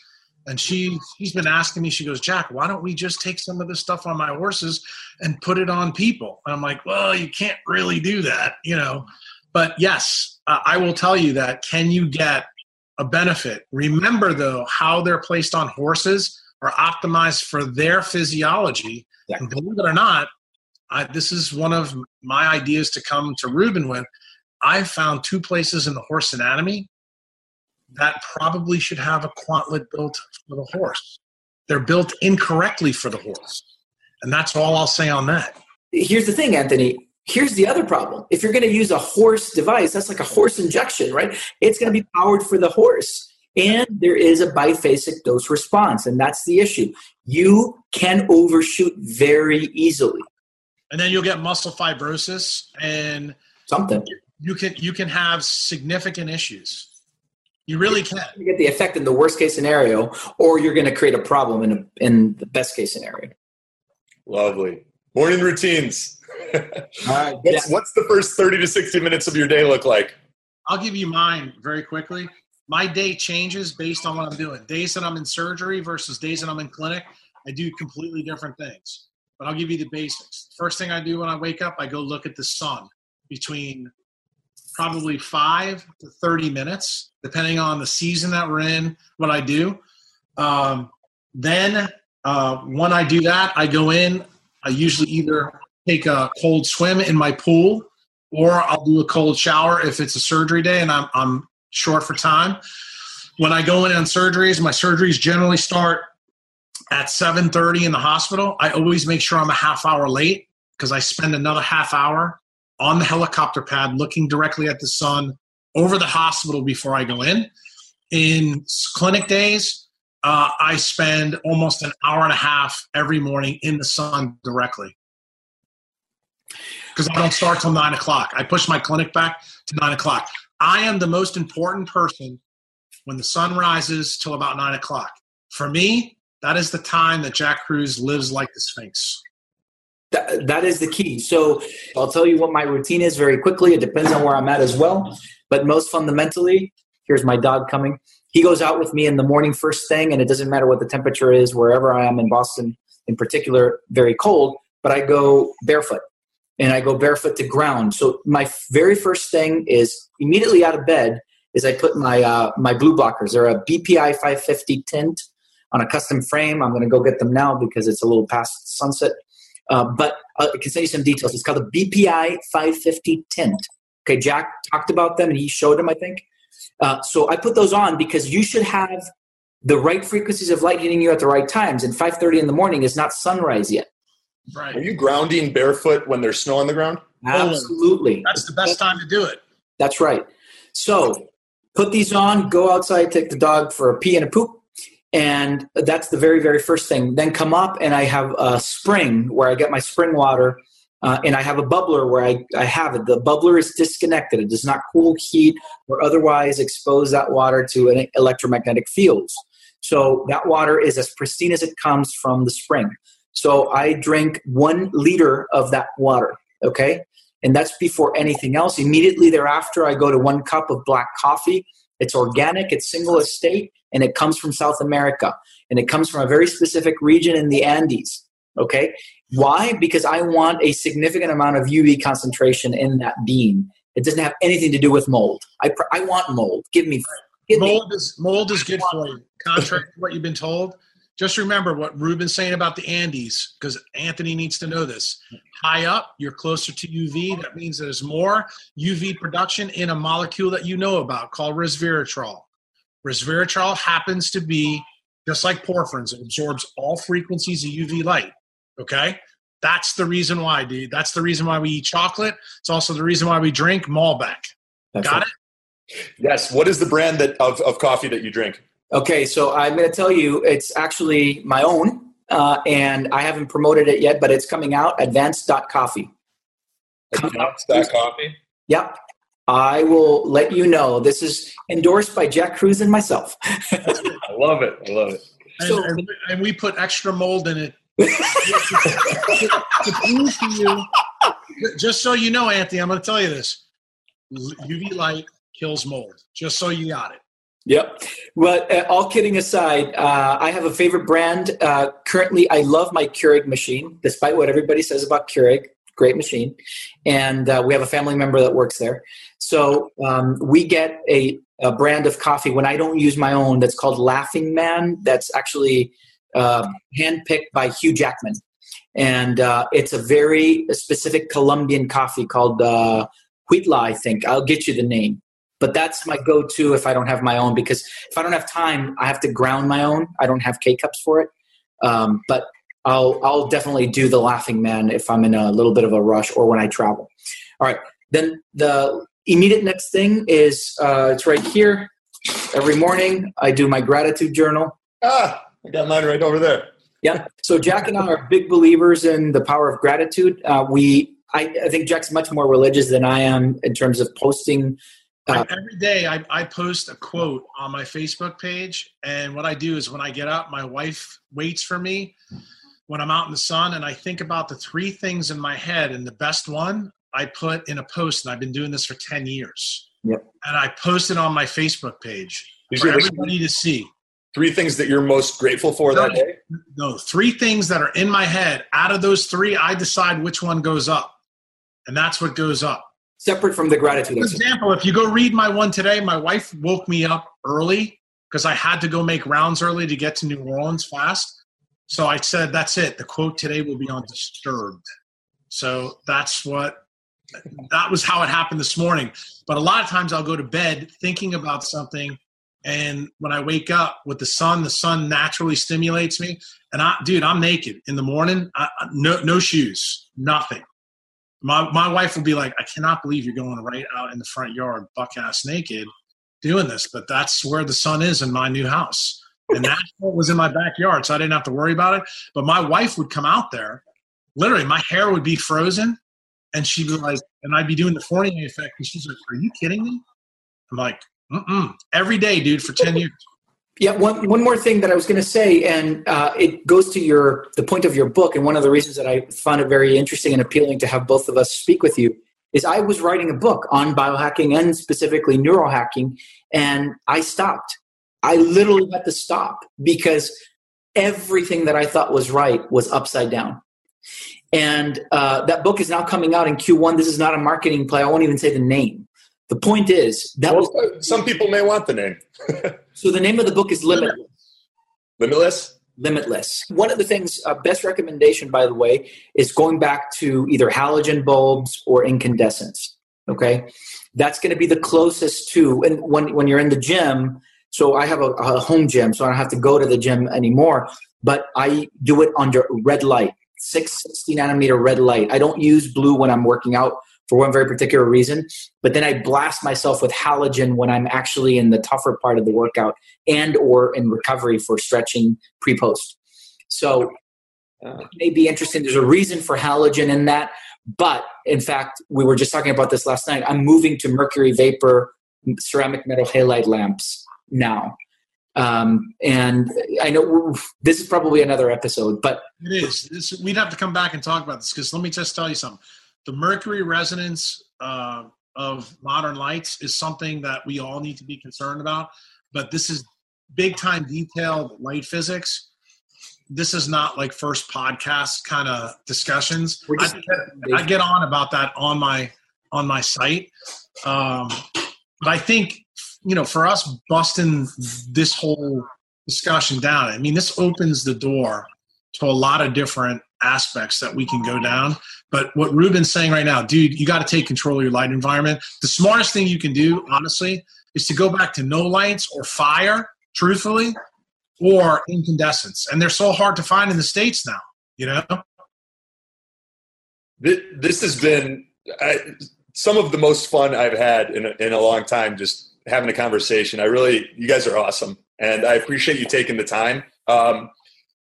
And she she's been asking me, she goes, Jack, why don't we just take some of this stuff on my horses and put it on people? And I'm like, well, you can't really do that, you know. But yes, uh, I will tell you that. Can you get a benefit? Remember though, how they're placed on horses are optimized for their physiology. Yeah. And believe it or not, I, this is one of my ideas to come to Ruben with. I found two places in the horse anatomy that probably should have a quantlet built for the horse. They're built incorrectly for the horse. And that's all I'll say on that. Here's the thing, Anthony. Here's the other problem. If you're going to use a horse device, that's like a horse injection, right? It's going to be powered for the horse. And there is a biphasic dose response. And that's the issue. You can overshoot very easily and then you'll get muscle fibrosis and something. You can you can have significant issues. You really can. You get the effect in the worst case scenario, or you're going to create a problem in a, in the best case scenario. Lovely morning routines. All right. [LAUGHS] what's, what's the first thirty to sixty minutes of your day look like? I'll give you mine very quickly. My day changes based on what I'm doing. Days that I'm in surgery versus days that I'm in clinic, I do completely different things but I'll give you the basics. First thing I do when I wake up, I go look at the sun between probably five to 30 minutes, depending on the season that we're in, what I do. Um, then uh, when I do that, I go in, I usually either take a cold swim in my pool or I'll do a cold shower if it's a surgery day and I'm, I'm short for time. When I go in on surgeries, my surgeries generally start at 7.30 in the hospital i always make sure i'm a half hour late because i spend another half hour on the helicopter pad looking directly at the sun over the hospital before i go in. In clinic days uh, i spend almost an hour and a half every morning in the sun directly. Because i don't start till 9 o'clock. I push my clinic back to 9 o'clock. I am the most important person when the sun rises till about 9 o'clock. For me that is the time that Jack Kruse lives like the Sphinx. That, that is the key. So I'll tell you what my routine is very quickly. It depends on where I'm at as well. But most fundamentally, here's my dog coming. He goes out with me in the morning first thing, and it doesn't matter what the temperature is, wherever I am in Boston, in particular, very cold, but I go barefoot and I go barefoot to ground. So my very first thing is immediately out of bed is I put my uh, my blue blockers. They're a BPI 550 tint on a custom frame. I'm going to go get them now because it's a little past sunset. Uh, but uh, I can send you some details. It's called the BPI 550 tint. Okay, Jack talked about them and he showed them, I think. Uh, so I put those on because you should have the right frequencies of light hitting you at the right times. And 5:30 in the morning is not sunrise yet. Right. Are you grounding barefoot when there's snow on the ground? Absolutely. That's the best time to do it. That's right. So put these on, go outside, take the dog for a pee and a poop. And that's the very, very first thing. Then come up and I have a spring where I get my spring water. Uh, and I have a bubbler where I, I have it. The bubbler is disconnected. It does not cool, heat, or otherwise expose that water to an electromagnetic fields. So that water is as pristine as it comes from the spring. So I drink one liter of that water, okay? And that's before anything else. Immediately thereafter, I go to one cup of black coffee. It's organic, it's single estate, and it comes from South America. And it comes from a very specific region in the Andes, okay? Why? Because I want a significant amount of UV concentration in that bean. It doesn't have anything to do with mold. I, pr- I want mold. Give me give mold me. is mold is good for you. Contrary to what you've been told, just remember what Ruben's saying about the Andes, because Anthony needs to know this. High up, you're closer to UV. That means there's more UV production in a molecule that you know about called resveratrol. Resveratrol happens to be just like porphyrins; it absorbs all frequencies of UV light. Okay, that's the reason why, dude. That's the reason why we eat chocolate. It's also the reason why we drink Malbec. That's Got right. it? Yes. What is the brand that of, of coffee that you drink? Okay, so I'm going to tell you it's actually my own, uh, and I haven't promoted it yet, but it's coming out. Advanced.coffee. Advanced coffee. Yep. I will let you know. This is endorsed by Jack Kruse and myself. [LAUGHS] I love it. I love it. And, So- and, and we put extra mold in it [LAUGHS] to prove to you. Just so you know, Anthony, I'm going to tell you this: UV light kills mold. Just so you got it. Yep. But uh, all kidding aside, uh, I have a favorite brand. Uh, currently, I love my Keurig machine, despite what everybody says about Keurig. Great machine. And uh, we have a family member that works there. So um, we get a, a brand of coffee when I don't use my own that's called Laughing Man. That's actually uh, handpicked by Hugh Jackman. And uh, it's a very specific Colombian coffee called uh, Huila, I think. I'll get you the name but that's my go-to if I don't have my own because if I don't have time, I have to ground my own. I don't have K cups for it, um, but I'll I'll definitely do the Laughing Man if I'm in a little bit of a rush or when I travel. All right, then the immediate next thing is uh, it's right here. Every morning, I do my gratitude journal. Ah, I got mine right over there. Yeah. So Jack and I are big believers in the power of gratitude. Uh, we, I, I think Jack's much more religious than I am in terms of posting Uh, I- every day I, I post a quote on my Facebook page. And what I do is when I get up, my wife waits for me when I'm out in the sun and I think about the three things in my head. And the best one I put in a post, and I've been doing this for 10 years. Yep. And I post it on my Facebook page These for everybody to see. three things that you're most grateful for that day. No, three things that are in my head. Out of those three, I decide which one goes up. And that's what goes up. Separate from the gratitude. For example, if you go read my one today, my wife woke me up early because I had to go make rounds early to get to New Orleans fast. So I said, that's it. The quote today will be on disturbed. So that's what that was how it happened this morning. But a lot of times I'll go to bed thinking about something. And when I wake up with the sun, the sun naturally stimulates me. And I, dude, I'm naked in the morning. I, no, no shoes, nothing. My, my wife will be like, I cannot believe you're going right out in the front yard, buck ass naked, doing this. But that's where the sun is in my new house. And that [LAUGHS] was in my backyard, so I didn't have to worry about it. But my wife would come out there, literally, my hair would be frozen, and she'd be like, and I'd be doing the Fournier effect, and she's like, Are you kidding me? I'm like, Mm-mm. every day, dude, for 10 years. Yeah, one, one more thing that I was going to say, and uh, it goes to your the point of your book, and one of the reasons that I found it very interesting and appealing to have both of us speak with you is I was writing a book on biohacking and specifically neurohacking, and I stopped. I literally had to stop because everything that I thought was right was upside down. And uh, that book is now coming out in Q1. This is not a marketing play. I won't even say the name. The point is that was some people may want the name. [LAUGHS] so. The name of the book is Limitless. Limitless. limitless. One of the things, uh, best recommendation, by the way, is going back to either halogen bulbs or incandescents. Okay, that's going to be the closest to. And when when you're in the gym, So I have a, a home gym, so I don't have to go to the gym anymore. But I do it under red light, 660 nanometer red light. I don't use blue when I'm working out for one very particular reason. But then I blast myself with halogen when I'm actually in the tougher part of the workout and or in recovery for stretching pre-post. So uh, it may be interesting. There's a reason for halogen in that. But in fact, we were just talking about this last night. I'm moving to mercury vapor ceramic metal halide lamps now. Um, and I know this is probably another episode, but it is. This, we'd have to come back and talk about this because let me just tell you something the mercury resonance uh, of modern lights is something that we all need to be concerned about. But this is big time detailed light physics. This is not like first podcast kind of discussions. I get, I get, on about that on my on my site, um, but I think you know for us busting this whole discussion down. I mean, this opens the door to a lot of different aspects that we can go down. But what Ruben's saying right now, dude, you got to take control of your light environment. The smartest thing you can do, honestly, is to go back to no lights or fire, truthfully, or incandescence. And they're so hard to find in the States now, you know? This has been I, some of the most fun I've had in a, in a long time, just having a conversation. I really, you guys are awesome. And I appreciate you taking the time. Um,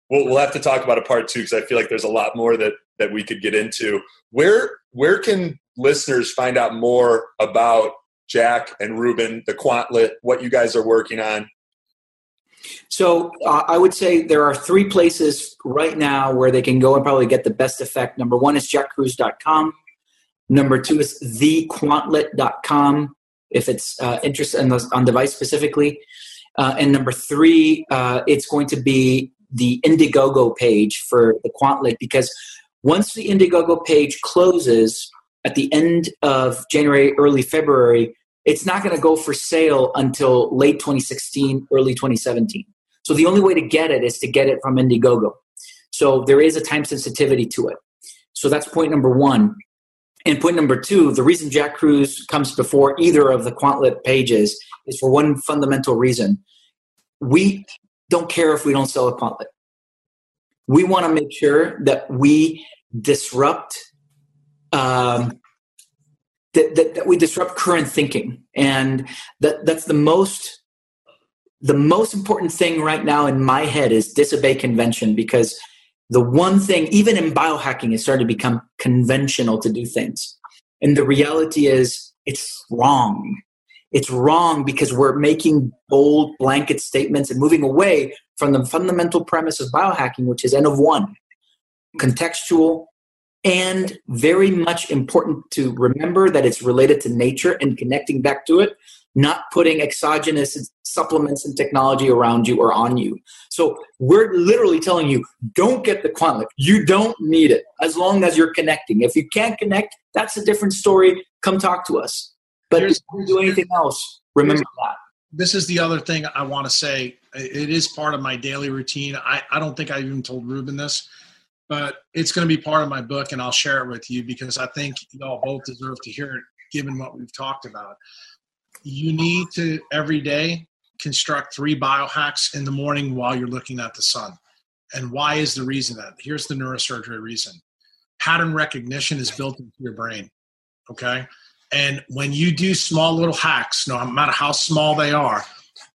we'll, we'll have to talk about a part two because I feel like there's a lot more that that we could get into. Where where can listeners find out more about Jack and Ruben, the Quantlet, what you guys are working on? So uh, I would say there are three places right now where they can go and probably get the best effect. Number one is jackkruse.com. Number two is thequantlet.com if it's uh, interested in the, on device specifically. Uh, and number three, uh, it's going to be the Indiegogo page for the Quantlet because once the Indiegogo page closes at the end of January, early February, it's not going to go for sale until late 2016, early 2017. So the only way to get it is to get it from Indiegogo. So there is a time sensitivity to it. So that's point number one. And point number two, the reason Jack Kruse comes before either of the Quantlet pages is for one fundamental reason. We don't care if we don't sell a Quantlet. We want to make sure that we disrupt um, that, that, that we disrupt current thinking, and that that's the most the most important thing right now in my head is disobey convention because the one thing, even in biohacking, is starting to become conventional to do things. And the reality is, it's wrong. It's wrong because we're making bold blanket statements and moving away from the fundamental premise of biohacking, which is N of one contextual, and very much important to remember that it's related to nature and connecting back to it, not putting exogenous supplements and technology around you or on you. So we're literally telling you, don't get the quantum. You don't need it as long as you're connecting. If you can't connect, that's a different story. Come talk to us. But if you do anything else, remember that. This is the other thing I want to say. It is part of my daily routine. I, I don't think I even told Ruben this but it's going to be part of my book and I'll share it with you because I think you all both deserve to hear it given what we've talked about. You need to every day construct three biohacks in the morning while you're looking at the sun. And why is the reason that? Here's the neurosurgery reason. Pattern recognition is built into your brain. Okay. And when you do small little hacks, no matter how small they are,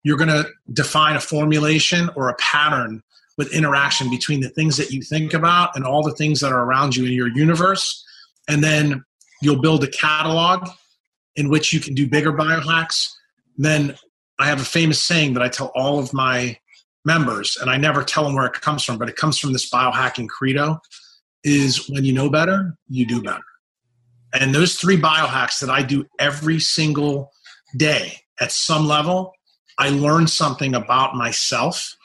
you're going to define a formulation or a pattern with interaction between the things that you think about and all the things that are around you in your universe. And then you'll build a catalog in which you can do bigger biohacks. Then I have a famous saying that I tell all of my members, and I never tell them where it comes from, but it comes from this biohacking credo is when you know better, you do better. And those three biohacks that I do every single day at some level, I learn something about myself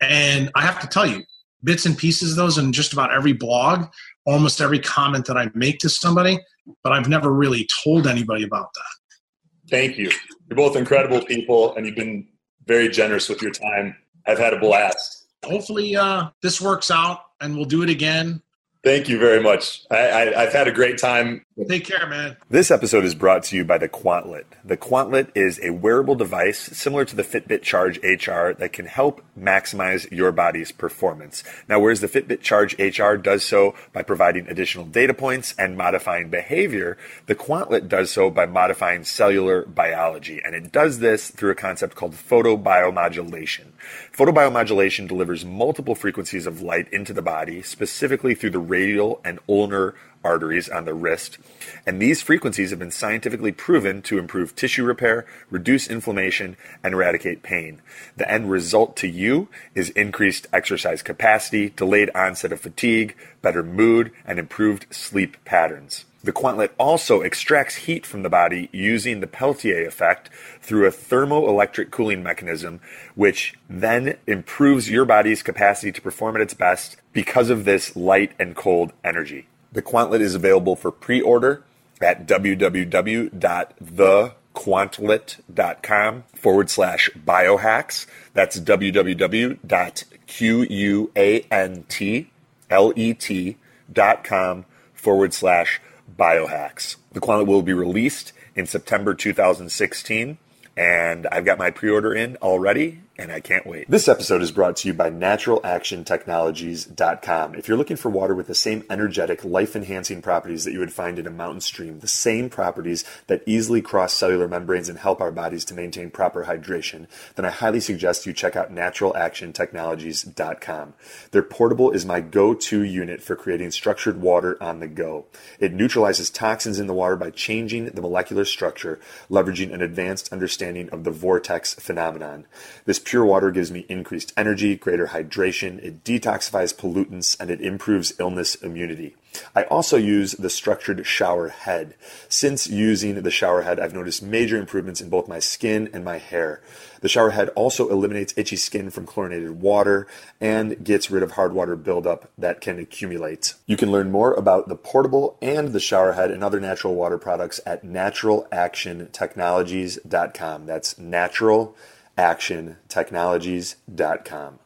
and I have to tell you, bits and pieces of those in just about every blog, almost every comment that I make to somebody, but I've never really told anybody about that. Thank you. You're both incredible people, and you've been very generous with your time. I've had a blast. Hopefully, uh, this works out, and we'll do it again. Thank you very much. I, I, I've had a great time Take care, man. This episode is brought to you by the Quantlet. The Quantlet is a wearable device similar to the Fitbit Charge HR that can help maximize your body's performance. Now, whereas the Fitbit Charge HR does so by providing additional data points and modifying behavior, the Quantlet does so by modifying cellular biology. And it does this through a concept called photobiomodulation. Photobiomodulation delivers multiple frequencies of light into the body, specifically through the radial and ulnar arteries on the wrist. And these frequencies have been scientifically proven to improve tissue repair, reduce inflammation, and eradicate pain. The end result to you is increased exercise capacity, delayed onset of fatigue, better mood, and improved sleep patterns. The Quantlet also extracts heat from the body using the Peltier effect through a thermoelectric cooling mechanism, which then improves your body's capacity to perform at its best because of this light and cold energy. The Quantlet is available for pre order at www.thequantlet.com forward slash biohacks. That's www.quantlet.com forward slash biohacks. The Quantlet will be released in September 2016, and I've got my pre order in already, and I can't wait. This episode is brought to you by naturalactiontechnologies.com. If you're looking for water with the same energetic, life enhancing properties that you would find in a mountain stream, the same properties that easily cross cellular membranes and help our bodies to maintain proper hydration, then I highly suggest you check out naturalactiontechnologies.com. Their portable is my go to unit for creating structured water on the go. It neutralizes toxins in the water by changing the molecular structure, leveraging an advanced understanding of the vortex phenomenon. This pure water gives me increased energy, greater hydration, it detoxifies pollutants, and it improves illness immunity. I also use the structured shower head. Since using the shower head, I've noticed major improvements in both my skin and my hair. The shower head also eliminates itchy skin from chlorinated water and gets rid of hard water buildup that can accumulate. You can learn more about the portable and the shower head and other natural water products at naturalactiontechnologies.com. That's natural actiontechnologies.com.